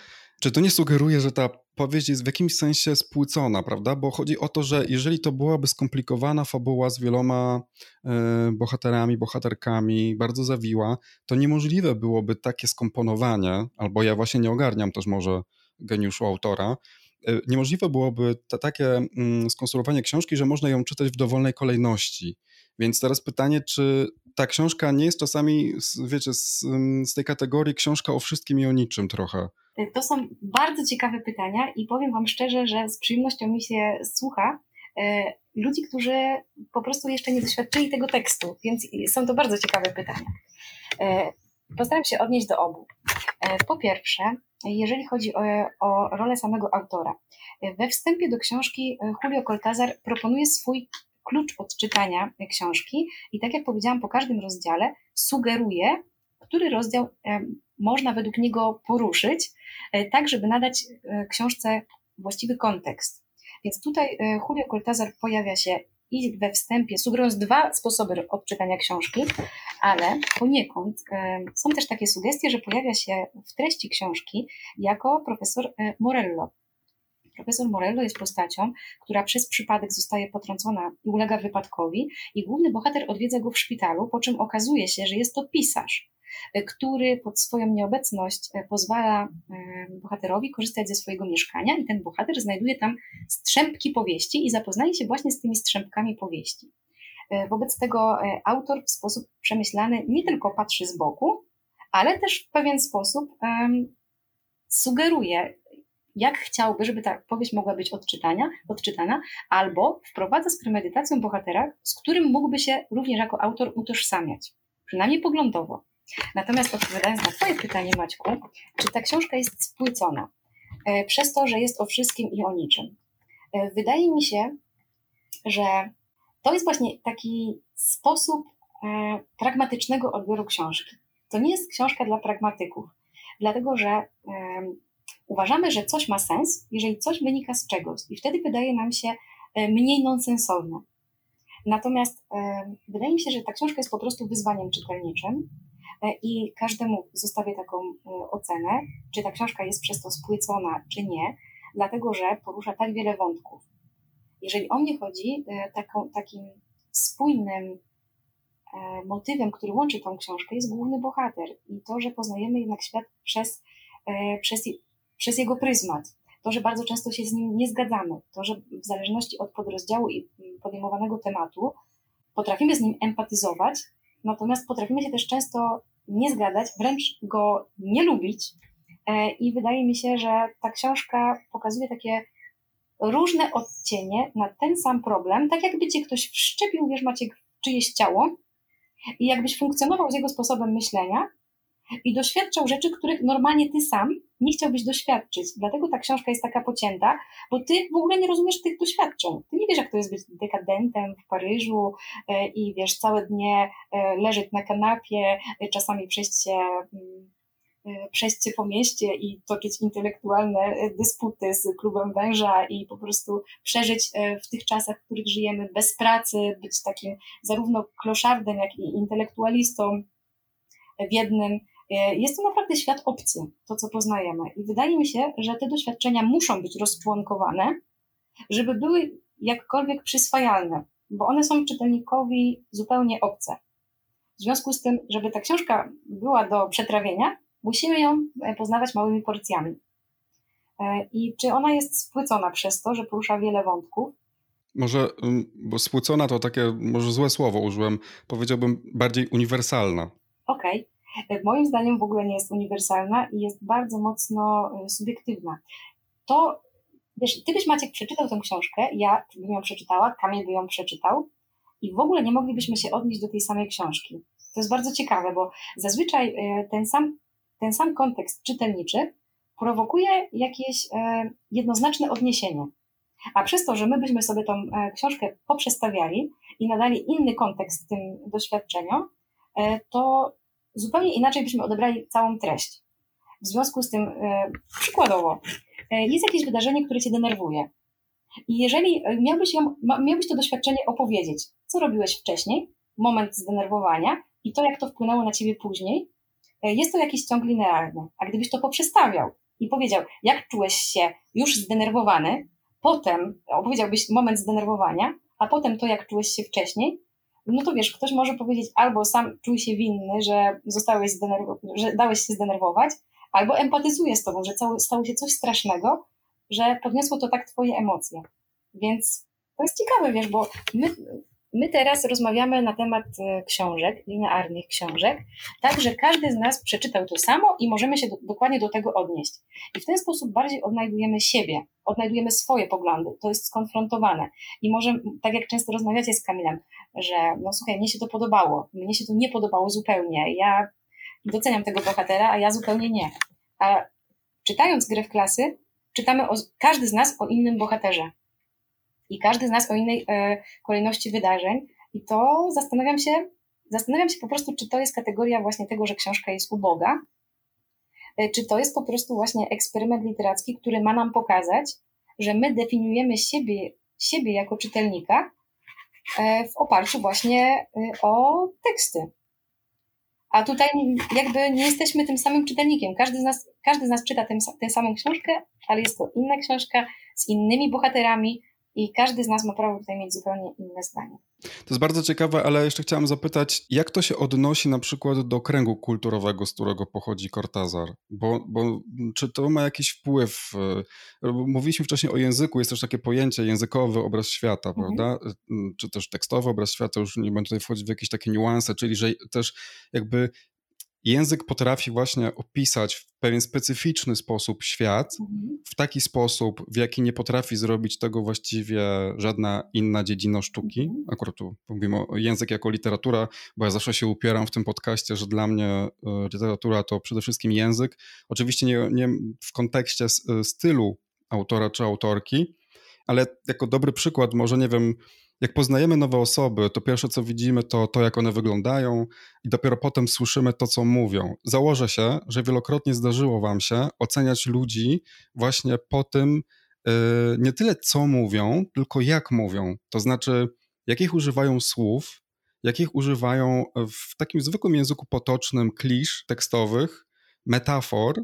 S1: Czy to nie sugeruje, że ta powieść jest w jakimś sensie spłycona, prawda? Bo chodzi o to, że jeżeli to byłaby skomplikowana fabuła z wieloma y, bohaterami, bohaterkami, bardzo zawiła, to niemożliwe byłoby takie skomponowanie, albo ja właśnie nie ogarniam też może geniuszu autora, E, niemożliwe byłoby takie mm, skonstruowanie książki, że można ją czytać w dowolnej kolejności. Więc teraz pytanie, czy ta książka nie jest czasami, wiecie, z, mm, z tej kategorii książka o wszystkim i o niczym trochę?
S3: E, to są bardzo ciekawe pytania i powiem Wam szczerze, że z przyjemnością mi się słucha e, ludzi, którzy po prostu jeszcze nie doświadczyli tego tekstu, więc są to bardzo ciekawe pytania. Postaram się odnieść do obu. Po pierwsze, jeżeli chodzi o, o rolę samego autora. We wstępie do książki Julio Cortázar proponuje swój klucz odczytania książki i tak jak powiedziałam, po każdym rozdziale sugeruje, który rozdział można według niego poruszyć, e, tak żeby nadać książce właściwy kontekst. Więc tutaj Julio Cortázar pojawia się i we wstępie, sugerując dwa sposoby odczytania książki, ale poniekąd e, są też takie sugestie, że pojawia się w treści książki jako profesor e, Morello. Profesor Morello jest postacią, która przez przypadek zostaje potrącona i ulega wypadkowi, i główny bohater odwiedza go w szpitalu, po czym okazuje się, że jest to pisarz, e, który pod swoją nieobecność pozwala bohaterowi korzystać ze swojego mieszkania, i ten bohater znajduje tam strzępki powieści i zapoznaje się właśnie z tymi strzępkami powieści. E, wobec tego e, autor w sposób przemyślany nie tylko patrzy z boku, ale też w pewien sposób um, sugeruje, jak chciałby, żeby ta powieść mogła być odczytania, odczytana, albo wprowadza z premedytacją bohatera, z którym mógłby się również jako autor utożsamiać, przynajmniej poglądowo. Natomiast odpowiadając na Twoje pytanie, Maćku, czy ta książka jest spłycona e, przez to, że jest o wszystkim i o niczym? Wydaje mi się, że to jest właśnie taki sposób e, pragmatycznego odbioru książki. To nie jest książka dla pragmatyków, dlatego że e, uważamy, że coś ma sens, jeżeli coś wynika z czegoś, i wtedy wydaje nam się e, mniej nonsensowne. Natomiast e, wydaje mi się, że ta książka jest po prostu wyzwaniem czytelniczym e, i każdemu zostawię taką e, ocenę, czy ta książka jest przez to spłycona, czy nie, dlatego że porusza tak wiele wątków. Jeżeli o mnie chodzi, e, taką, takim spójnym e, motywem, który łączy tą książkę, jest główny bohater i to, że poznajemy jednak świat przez, e, przez, przez jego pryzmat. To, że bardzo często się z nim nie zgadzamy, to, że w zależności od podrozdziału i podejmowanego tematu potrafimy z nim empatyzować, natomiast potrafimy się też często nie zgadzać, wręcz go nie lubić. I wydaje mi się, że ta książka pokazuje takie różne odcienie na ten sam problem, tak jakby cię ktoś wszczepił, wiesz, macie czyjeś ciało i jakbyś funkcjonował z jego sposobem myślenia i doświadczał rzeczy, których normalnie ty sam nie chciałbyś doświadczyć. Dlatego ta książka jest taka pocięta, bo ty w ogóle nie rozumiesz tych doświadczeń. Ty nie wiesz, jak to jest być dekadentem w Paryżu e, i wiesz, całe dnie e, leżeć na kanapie, e, czasami przejść się mm, przejść się po mieście i toczyć intelektualne dysputy z klubem węża i po prostu przeżyć w tych czasach, w których żyjemy bez pracy, być takim zarówno kloszardem, jak i intelektualistą w jednym. Jest to naprawdę świat obcy, to co poznajemy. I wydaje mi się, że te doświadczenia muszą być rozczłonkowane, żeby były jakkolwiek przyswajalne, bo one są czytelnikowi zupełnie obce. W związku z tym, żeby ta książka była do przetrawienia, musimy ją e, poznawać małymi porcjami. E, I czy ona jest spłycona przez to, że porusza wiele wątków?
S1: Może, bo spłycona to takie, może złe słowo użyłem, powiedziałbym bardziej uniwersalna.
S3: Okej. Okay. E, moim zdaniem w ogóle nie jest uniwersalna i jest bardzo mocno subiektywna. To, wiesz, ty byś Maciek przeczytał tę książkę, ja bym ją przeczytała, Kamil by ją przeczytał i w ogóle nie moglibyśmy się odnieść do tej samej książki. To jest bardzo ciekawe, bo zazwyczaj ten sam ten sam kontekst czytelniczy prowokuje jakieś e, jednoznaczne odniesienie. A przez to, że my byśmy sobie tą e, książkę poprzestawiali i nadali inny kontekst tym doświadczeniom, e, to zupełnie inaczej byśmy odebrali całą treść. W związku z tym, przykładowo, jest jakieś wydarzenie, które cię denerwuje. I jeżeli miałbyś, ją, miałbyś to doświadczenie opowiedzieć, co robiłeś wcześniej, moment zdenerwowania i to, jak to wpłynęło na ciebie później, jest to jakiś ciąg linearny. A gdybyś to poprzestawiał i powiedział, jak czułeś się już zdenerwowany, potem opowiedziałbyś moment zdenerwowania, a potem to, jak czułeś się wcześniej, no to wiesz, ktoś może powiedzieć albo sam czuj się winny, że zostałeś że dałeś się zdenerwować, albo empatyzuje z tobą, że stało się coś strasznego, że podniosło to tak twoje emocje. Więc to jest ciekawe, wiesz, bo my, my teraz rozmawiamy na temat e, książek, linearnych książek, tak, że każdy z nas przeczytał to samo i możemy się do, dokładnie do tego odnieść. I w ten sposób bardziej odnajdujemy siebie, odnajdujemy swoje poglądy, to jest skonfrontowane. I może, tak jak często rozmawiacie z Kamilem, że no słuchaj, mnie się to podobało, mnie się to nie podobało zupełnie, ja doceniam tego bohatera, a ja zupełnie nie. A czytając grę w klasy, czytamy o, każdy z nas o innym bohaterze. I każdy z nas o innej e, kolejności wydarzeń. I to zastanawiam się, zastanawiam się po prostu, czy to jest kategoria właśnie tego, że książka jest uboga, e, czy to jest po prostu właśnie eksperyment literacki, który ma nam pokazać, że my definiujemy siebie, siebie jako czytelnika w oparciu właśnie e, o teksty. A tutaj jakby nie jesteśmy tym samym czytelnikiem. Każdy z nas, każdy z nas czyta tę samą książkę, ale jest to inna książka z innymi bohaterami, i każdy z nas ma prawo tutaj mieć zupełnie inne zdanie.
S1: To jest bardzo ciekawe, ale jeszcze chciałem zapytać, jak to się odnosi na przykład do kręgu kulturowego, z którego pochodzi Cortazar? Bo, bo czy to ma jakiś wpływ? E, mówiliśmy wcześniej o języku, jest też takie pojęcie językowy obraz świata, mhm. prawda? E, czy też tekstowy obraz świata, już nie będę tutaj wchodzić w jakieś takie niuanse, czyli że też jakby język potrafi właśnie opisać w pewien specyficzny sposób świat, mhm. w taki sposób, w jaki nie potrafi zrobić tego właściwie żadna inna dziedzina sztuki. Mhm. Akurat tu mówimy o język jako literatura, bo ja zawsze się upieram w tym podcaście, że dla mnie e, literatura to przede wszystkim język. Oczywiście nie, nie w kontekście e, stylu autora czy autorki, ale jako dobry przykład, może nie wiem, jak poznajemy nowe osoby, to pierwsze co widzimy to to, jak one wyglądają, i dopiero potem słyszymy to, co mówią. Założę się, że wielokrotnie zdarzyło Wam się oceniać ludzi właśnie po tym, yy, nie tyle co mówią, tylko jak mówią. To znaczy, jakich używają słów, jakich używają w takim zwykłym języku potocznym klisz tekstowych, metafor,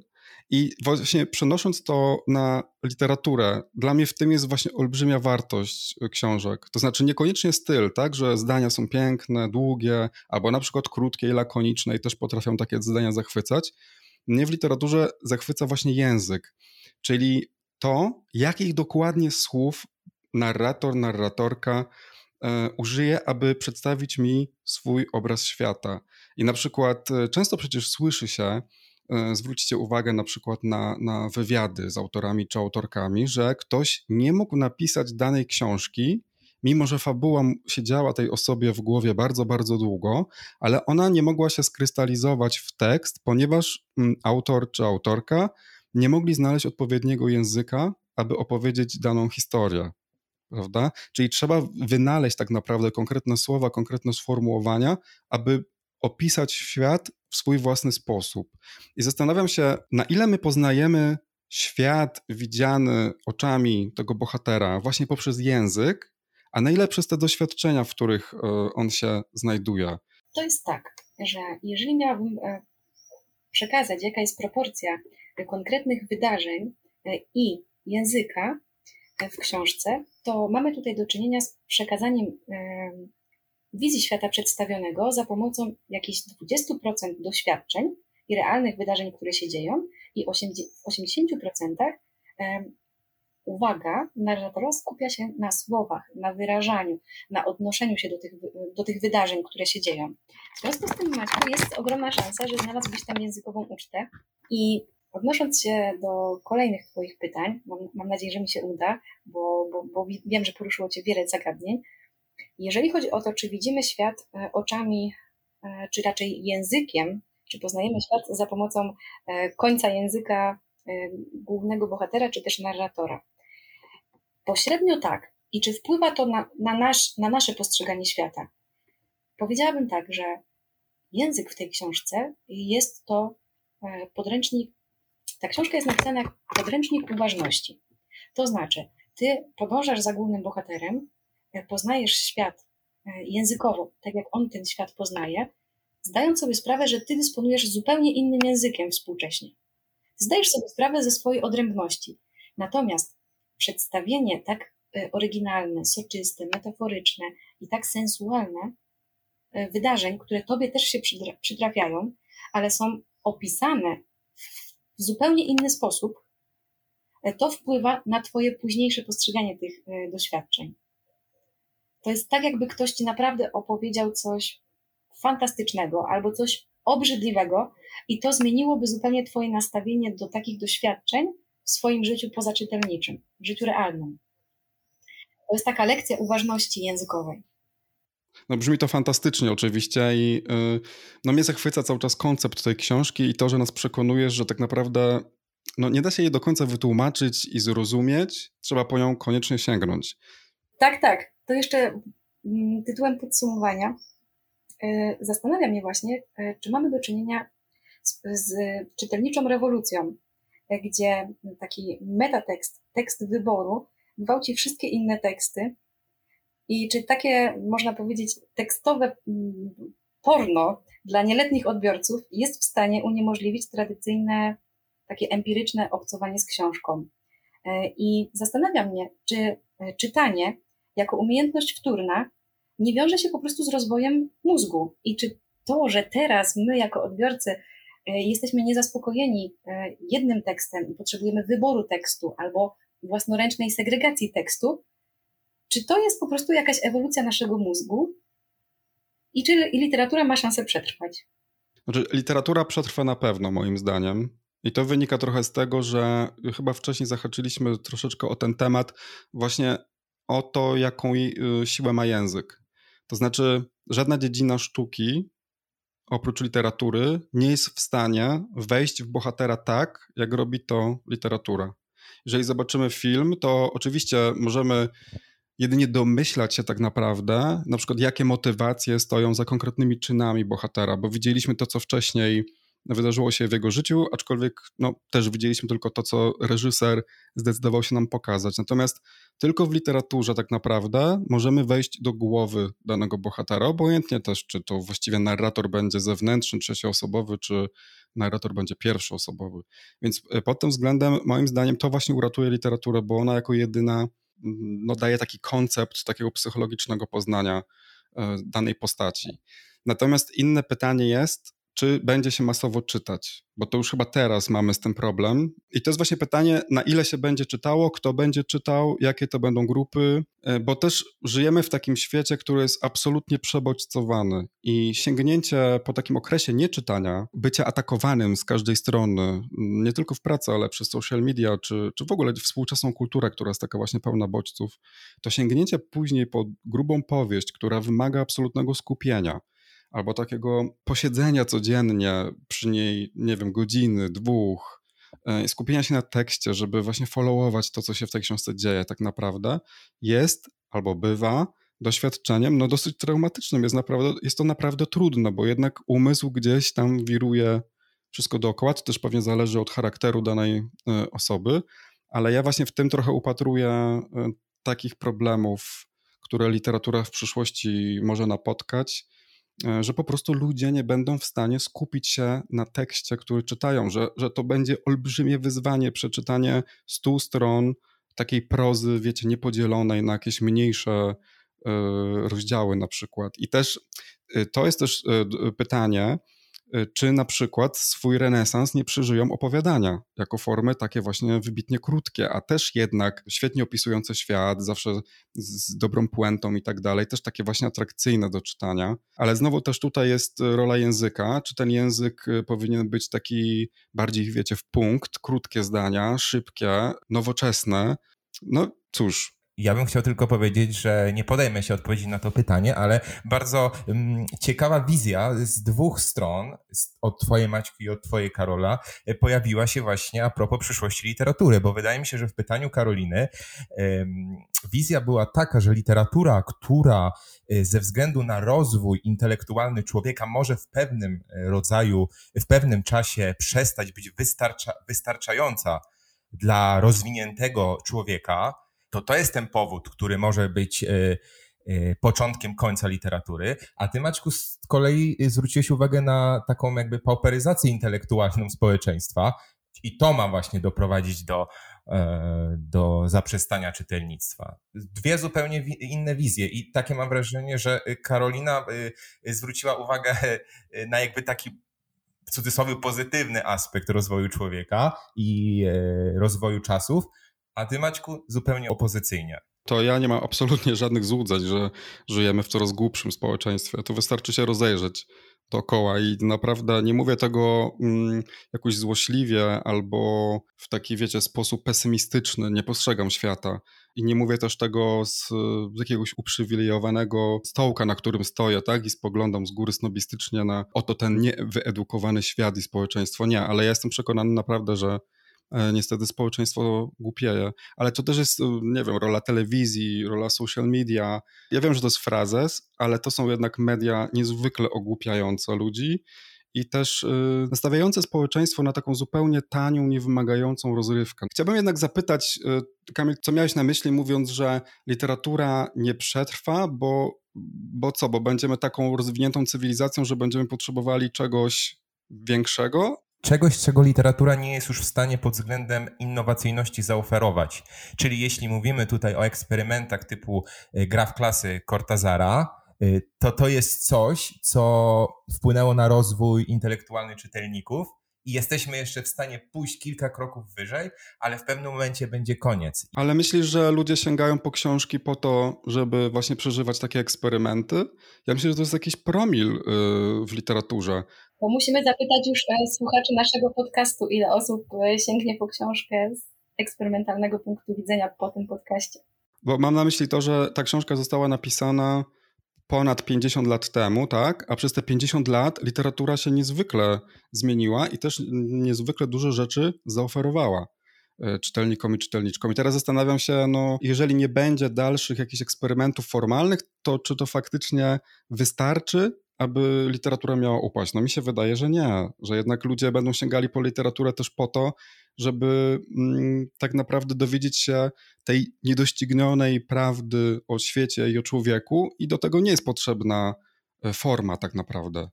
S1: i właśnie przenosząc to na literaturę, dla mnie w tym jest właśnie olbrzymia wartość y, książek. To znaczy niekoniecznie styl, tak, że zdania są piękne, długie, albo na przykład krótkie i lakoniczne i też potrafią takie zdania zachwycać. Mnie w literaturze zachwyca właśnie język, czyli to, jakich dokładnie słów narrator, narratorka e, użyje, aby przedstawić mi swój obraz świata. I na przykład e, często przecież słyszy się, zwróćcie uwagę na przykład na, na wywiady z autorami czy autorkami, że ktoś nie mógł napisać danej książki, mimo że fabuła siedziała tej osobie w głowie bardzo, bardzo długo, ale ona nie mogła się skrystalizować w tekst, ponieważ mm, autor czy autorka nie mogli znaleźć odpowiedniego języka, aby opowiedzieć daną historię. Prawda? Czyli trzeba wynaleźć tak naprawdę konkretne słowa, konkretne sformułowania, aby opisać świat w swój własny sposób. I zastanawiam się, na ile my poznajemy świat widziany oczami tego bohatera właśnie poprzez język, a na ile przez te doświadczenia, w których e, on się znajduje.
S3: To jest tak, że jeżeli miałabym e, przekazać, jaka jest proporcja konkretnych wydarzeń e, i języka w książce, to mamy tutaj do czynienia z przekazaniem wizji świata przedstawionego za pomocą jakichś 20% doświadczeń i realnych wydarzeń, które się dzieją, i w 80% uwaga narratora skupia się na słowach, na wyrażaniu, na odnoszeniu się do tych, do tych wydarzeń, które się dzieją. W związku z tym, Maćku, jest ogromna szansa, że znalazłbyś tam językową ucztę i Odnosząc się do kolejnych Twoich pytań, mam, mam nadzieję, że mi się uda, bo, bo, bo wiem, że poruszyło Cię wiele zagadnień, jeżeli chodzi o to, czy widzimy świat e, oczami, e, czy raczej językiem, czy poznajemy świat za pomocą e, końca języka głównego bohatera, czy też narratora. Pośrednio tak. I czy wpływa to na, na, nasz, na nasze postrzeganie świata? Powiedziałabym tak, że język w tej książce jest to podręcznik Ta książka jest napisana jak podręcznik uważności. To znaczy, ty podążasz za głównym bohaterem, poznajesz świat e, językowo, tak jak on ten świat poznaje, zdając sobie sprawę, że ty dysponujesz zupełnie innym językiem współcześnie. Zdajesz sobie sprawę ze swojej odrębności. Natomiast przedstawienie tak e, oryginalne, soczyste, metaforyczne i tak sensualne wydarzeń, które tobie też się przytrafiają, ale są opisane w zupełnie inny sposób, e, to wpływa na Twoje późniejsze postrzeganie tych e, doświadczeń. To jest tak, jakby ktoś Ci naprawdę opowiedział coś fantastycznego albo coś obrzydliwego, i to zmieniłoby zupełnie Twoje nastawienie do takich doświadczeń w swoim życiu pozaczytelniczym, w życiu realnym. To jest taka lekcja uważności językowej.
S1: No brzmi to fantastycznie oczywiście i yy, no mnie zachwyca cały czas koncept tej książki i to, że nas przekonujesz, że tak naprawdę no nie da się jej do końca wytłumaczyć i zrozumieć, trzeba po nią koniecznie sięgnąć.
S3: Tak, tak. To jeszcze mm, tytułem podsumowania yy, zastanawia mnie właśnie, yy, czy mamy do czynienia z, z czytelniczą rewolucją, yy, gdzie taki metatekst, tekst wyboru gwałci wszystkie inne teksty, i czy takie, można powiedzieć, tekstowe mm, porno dla nieletnich odbiorców jest w stanie uniemożliwić tradycyjne, takie empiryczne obcowanie z książką. E, I zastanawia mnie, czy e, czytanie jako umiejętność wtórna nie wiąże się po prostu z rozwojem mózgu i czy to, że teraz my jako odbiorcy e, jesteśmy niezaspokojeni jednym tekstem i potrzebujemy wyboru tekstu albo własnoręcznej segregacji tekstu, czy to jest po prostu jakaś ewolucja naszego mózgu i czy literatura ma szansę przetrwać?
S1: Znaczy, literatura przetrwa na pewno, moim zdaniem. I to wynika trochę z tego, że chyba wcześniej zahaczyliśmy troszeczkę o ten temat, właśnie o to, jaką y, siłę ma język. To znaczy, żadna dziedzina sztuki, oprócz literatury, nie jest w stanie wejść w bohatera tak, jak robi to literatura. Jeżeli zobaczymy film, to oczywiście możemy jedynie domyślać się tak naprawdę, na przykład jakie motywacje stoją za konkretnymi czynami bohatera, bo widzieliśmy to, co wcześniej wydarzyło się w jego życiu, aczkolwiek no, też widzieliśmy tylko to, co reżyser zdecydował się nam pokazać. Natomiast tylko w literaturze tak naprawdę możemy wejść do głowy danego bohatera, obojętnie też, czy to właściwie narrator będzie zewnętrzny, trzecioosobowy, czy narrator będzie pierwszoosobowy. Więc e, pod tym względem, moim zdaniem, to właśnie uratuje literaturę, bo ona jako jedyna no, daje taki koncept takiego psychologicznego poznania e, danej postaci. Natomiast inne pytanie jest, czy będzie się masowo czytać, bo to już chyba teraz mamy z tym problem. I to jest właśnie pytanie, na ile się będzie czytało, kto będzie czytał, jakie to będą grupy, e, bo też żyjemy w takim świecie, który jest absolutnie przebodźcowany i sięgnięcie po takim okresie nieczytania, bycia atakowanym z każdej strony, nie tylko w pracy, ale przez social media, czy, czy w ogóle współczesną kulturę, która jest taka właśnie pełna bodźców, to sięgnięcie później po grubą powieść, która wymaga absolutnego skupienia, albo takiego posiedzenia codziennie przy niej, nie wiem, godziny, dwóch, e, skupienia się na tekście, żeby właśnie followować to, co się w tej książce dzieje tak naprawdę, jest albo bywa doświadczeniem no dosyć traumatycznym. Jest, naprawdę, jest to naprawdę trudne, bo jednak umysł gdzieś tam wiruje wszystko dookoła. To też pewnie zależy od charakteru danej e, osoby, ale ja właśnie w tym trochę upatruję e, takich problemów, które literatura w przyszłości może napotkać że po prostu ludzie nie będą w stanie skupić się na tekście, który czytają, że, że to będzie olbrzymie wyzwanie przeczytanie stu stron takiej prozy, wiecie, niepodzielonej na jakieś mniejsze y, rozdziały na przykład. I też y, to jest też pytanie, czy na przykład swój renesans nie przeżyją opowiadania jako formy takie właśnie wybitnie krótkie, a też jednak świetnie opisujące świat, zawsze z dobrą puentą i tak dalej, też takie właśnie atrakcyjne do czytania. Ale znowu też tutaj jest rola języka, czy ten język y, powinien być taki bardziej, wiecie, w punkt, krótkie zdania, szybkie, nowoczesne. No cóż,
S2: Ja bym chciał tylko powiedzieć, że nie podejmę się odpowiedzi na to pytanie, ale bardzo um, ciekawa wizja z dwóch stron, od Twojej Maćki i od Twojej Karola, e, pojawiła się właśnie a propos przyszłości literatury, bo wydaje mi się, że w pytaniu Karoliny wizja była taka, że literatura, która e, ze względu na rozwój intelektualny człowieka może w pewnym e, rodzaju, w pewnym czasie przestać być wystarcza, wystarczająca dla rozwiniętego człowieka, to to jest ten powód, który może być e, e, początkiem końca literatury, a ty Maćku z kolei zwróciłeś uwagę na taką jakby pauperyzację intelektualną społeczeństwa i to ma właśnie doprowadzić do, e, do zaprzestania czytelnictwa. Dwie zupełnie inne wizje i takie mam wrażenie, że Karolina zwróciła uwagę na jakby taki w cudzysłowie pozytywny aspekt rozwoju człowieka i rozwoju czasów, a ty Maćku zupełnie opozycyjnie.
S1: To ja nie mam absolutnie żadnych złudzeń, że żyjemy w coraz głupszym społeczeństwie. To wystarczy się rozejrzeć dookoła i naprawdę nie mówię tego mm, jakoś złośliwie albo w taki, wiecie, sposób pesymistyczny, nie postrzegam świata. I nie mówię też tego z, z, jakiegoś uprzywilejowanego stołka, na którym stoję, tak? I spoglądam z góry snobistycznie na oto ten niewyedukowany świat i społeczeństwo. Nie, ale ja jestem przekonany naprawdę, że niestety społeczeństwo głupieje. Ale to też jest, e, nie wiem, rola telewizji, rola social media. Ja wiem, że to jest frazes, ale to są jednak media niezwykle ogłupiające ludzi i też y, nastawiające społeczeństwo na taką zupełnie tanią, niewymagającą rozrywkę. Chciałbym jednak zapytać, y, Kamil, co miałeś na myśli, mówiąc, że literatura nie przetrwa, bo, bo co, bo będziemy taką rozwiniętą cywilizacją, że będziemy potrzebowali czegoś większego,
S2: czegoś, czego literatura nie jest już w stanie pod względem innowacyjności zaoferować. Czyli jeśli mówimy tutaj o eksperymentach typu y, gra w klasy Cortazara, y, to to jest coś, co wpłynęło na rozwój intelektualny czytelników i jesteśmy jeszcze w stanie pójść kilka kroków wyżej, ale w pewnym momencie będzie koniec.
S1: Ale myślisz, że ludzie sięgają po książki po to, żeby właśnie przeżywać takie eksperymenty? Ja myślę, że to jest jakiś promil y, w literaturze.
S3: Bo musimy zapytać już e, słuchaczy naszego podcastu, ile osób e, sięgnie po książkę z eksperymentalnego punktu widzenia po tym podcaście.
S1: Bo mam na myśli to, że ta książka została napisana ponad 50 lat temu, tak? A przez te 50 lat literatura się niezwykle zmieniła i też niezwykle dużo rzeczy zaoferowała e, czytelnikom i czytelniczkom. I teraz zastanawiam się, no, jeżeli nie będzie dalszych jakichś eksperymentów formalnych, to czy to faktycznie wystarczy, aby literatura miała upaść? No mi się wydaje, że nie, że jednak ludzie będą sięgali po literaturę też po to, żeby mm, tak naprawdę dowiedzieć się tej niedoścignionej prawdy o świecie i o człowieku i do tego nie jest potrzebna e, forma tak naprawdę.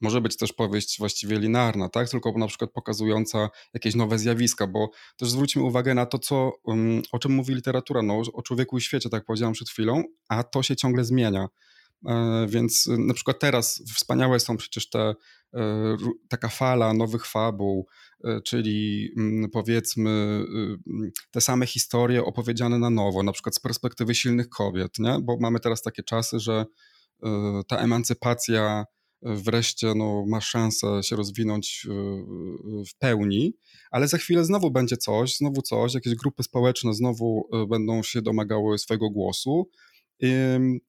S1: Może być też powieść właściwie linearna, tak? Tylko na przykład pokazująca jakieś nowe zjawiska, bo też zwróćmy uwagę na to, co, mm, o czym mówi literatura, no, o człowieku i świecie, tak powiedziałem przed chwilą, a to się ciągle zmienia. E, więc y, na przykład teraz wspaniałe są przecież te, e, taka fala nowych fabuł, e, czyli mm, powiedzmy y, mm, te same historie opowiedziane na nowo, na przykład z perspektywy silnych kobiet, nie? bo mamy teraz takie czasy, że ta emancypacja wreszcie no, ma szansę się rozwinąć w pełni, ale za chwilę znowu będzie coś, znowu coś, jakieś grupy społeczne znowu będą się domagały swojego głosu,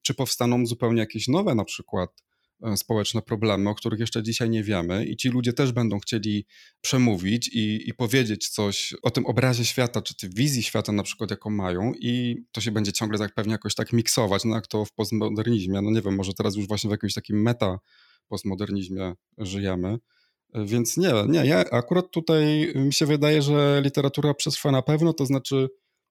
S1: czy powstaną zupełnie jakieś nowe na przykład e, społeczne problemy, o których jeszcze dzisiaj nie wiemy, i ci ludzie też będą chcieli przemówić i, i powiedzieć coś o tym obrazie świata, czy tej wizji świata na przykład, jaką mają, i to się będzie ciągle tak pewnie jakoś tak miksować, no jak to w postmodernizmie. No nie wiem, może teraz już właśnie w jakimś takim meta postmodernizmie żyjemy. E, więc nie, nie, ja akurat tutaj mi się wydaje, że literatura przetrwa na pewno, to znaczy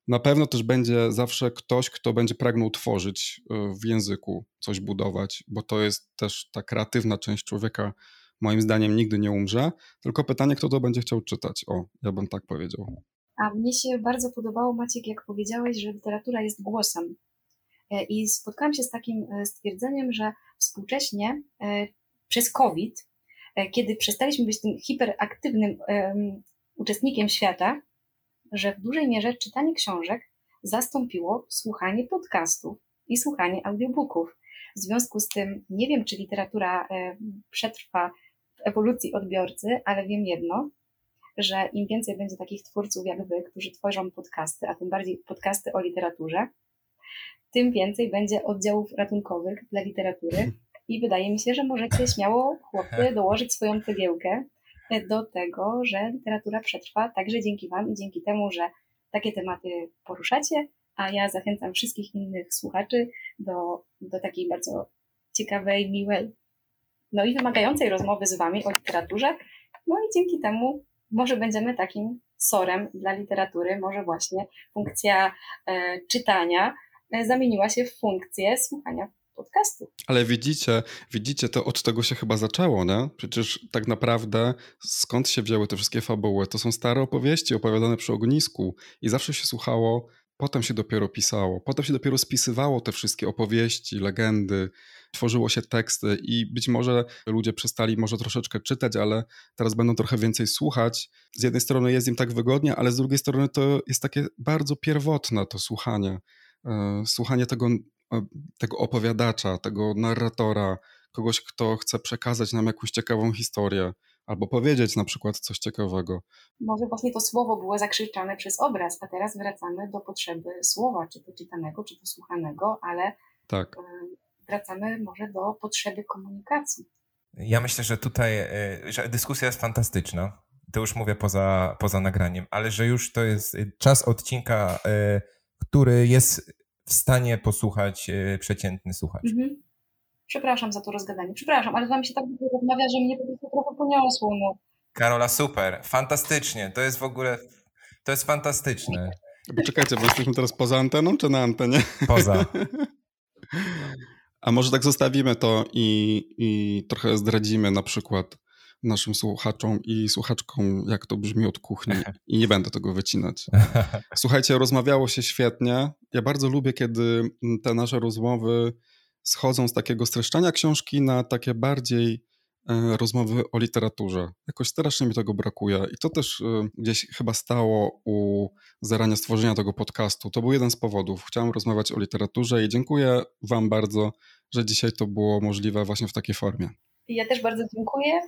S1: na pewno też będzie zawsze ktoś, kto będzie pragnął tworzyć e, w języku, coś budować, bo to jest też ta kreatywna część człowieka, moim zdaniem nigdy nie umrze. Tylko pytanie, kto to będzie chciał czytać. O, ja bym tak powiedział.
S3: A mnie się bardzo podobało, Maciek, jak powiedziałeś, że literatura jest głosem. E, I spotkałam się z takim e, stwierdzeniem, że współcześnie przez COVID, kiedy przestaliśmy być tym hiperaktywnym uczestnikiem świata, że w dużej mierze czytanie książek zastąpiło słuchanie podcastów i słuchanie audiobooków. W związku z tym nie wiem, czy literatura e, przetrwa w ewolucji odbiorcy, ale wiem jedno, że im więcej będzie takich twórców jak wy, którzy tworzą podcasty, a tym bardziej podcasty o literaturze, tym więcej będzie oddziałów ratunkowych dla literatury. I wydaje mi się, że możecie śmiało, chłopcy, dołożyć swoją cegiełkę do tego, że literatura przetrwa także dzięki Wam i dzięki temu, że takie tematy poruszacie, a ja zachęcam wszystkich innych słuchaczy do, do takiej bardzo ciekawej, miłej, no i wymagającej rozmowy z Wami o literaturze. No i dzięki temu może będziemy takim sorem dla literatury, może właśnie funkcja e, czytania e, zamieniła się w funkcję słuchania podcastu.
S1: Ale widzicie, widzicie, to od tego się chyba zaczęło, nie? Przecież tak naprawdę skąd się wzięły te wszystkie fabuły? To są stare opowieści opowiadane przy ognisku i zawsze się słuchało, potem się dopiero pisało, potem się dopiero spisywało te wszystkie opowieści, legendy, tworzyło się teksty i być może ludzie przestali może troszeczkę czytać, ale teraz będą trochę więcej słuchać. Z jednej strony jest im tak wygodnie, ale z drugiej strony to jest takie bardzo pierwotne to słuchanie. E, słuchanie tego tego opowiadacza, tego narratora, kogoś, kto chce przekazać nam jakąś ciekawą historię albo powiedzieć na przykład coś ciekawego.
S3: Może właśnie to słowo było zakrzyczane przez obraz, a teraz wracamy do potrzeby słowa, czy to czytanego, czy to słuchanego, ale tak. wracamy może do potrzeby komunikacji.
S2: Ja myślę, że tutaj e, że dyskusja jest fantastyczna. To już mówię poza, poza nagraniem, ale że już to jest czas odcinka, e, który jest w stanie posłuchać e, przeciętny słuchacz. Mhm.
S3: Przepraszam za to rozgadanie. Przepraszam, ale z wami się tak dużo rozmawia, że mnie po prostu trochę poniosło. No.
S2: Karola, super. Fantastycznie. To jest w ogóle... To jest fantastyczne.
S1: Poczekajcie, bo jesteśmy teraz poza anteną, czy na antenie?
S2: Poza.
S1: A może tak zostawimy to i, i trochę zdradzimy na przykład naszym słuchaczom i słuchaczkom, jak to brzmi od kuchni i nie będę tego wycinać. Słuchajcie, rozmawiało się świetnie. Ja bardzo lubię, kiedy te nasze rozmowy schodzą z takiego streszczania książki na takie bardziej e, rozmowy o literaturze. Jakoś strasznie mi tego brakuje i to też e, gdzieś chyba stało u zarania stworzenia tego podcastu. To był jeden z powodów. Chciałem rozmawiać o literaturze i dziękuję Wam bardzo, że dzisiaj to było możliwe właśnie w takiej formie.
S3: Ja też bardzo dziękuję.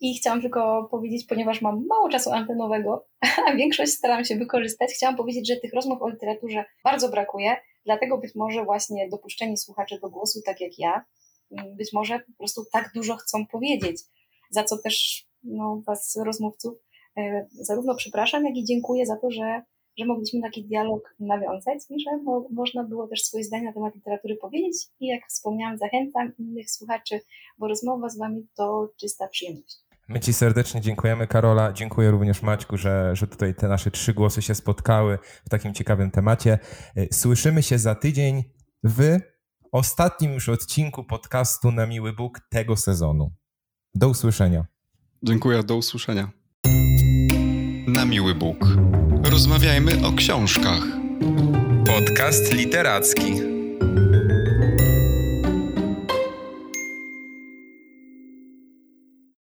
S3: I chciałam tylko powiedzieć, ponieważ mam mało czasu antenowego, a większość staram się wykorzystać, chciałam powiedzieć, że tych rozmów o literaturze bardzo brakuje, dlatego być może właśnie dopuszczeni słuchacze do głosu, tak jak ja, mm, być może po prostu tak dużo chcą powiedzieć, za co też no, Was, rozmówców, e, zarówno przepraszam, jak i dziękuję za to, że, że mogliśmy taki dialog nawiązać i że mo można było też swoje zdanie na temat literatury powiedzieć. I jak wspomniałam, zachęcam innych słuchaczy, bo rozmowa z Wami to czysta przyjemność.
S2: My Ci serdecznie dziękujemy, Karola. Dziękuję również Maćku, że, że tutaj te nasze trzy głosy się spotkały w takim ciekawym temacie. Y, słyszymy się za tydzień w ostatnim już odcinku podcastu na Miły Bóg tego sezonu. Do usłyszenia.
S1: Dziękuję, do usłyszenia. Na Miły Bóg. Rozmawiajmy o książkach.
S2: Podcast literacki.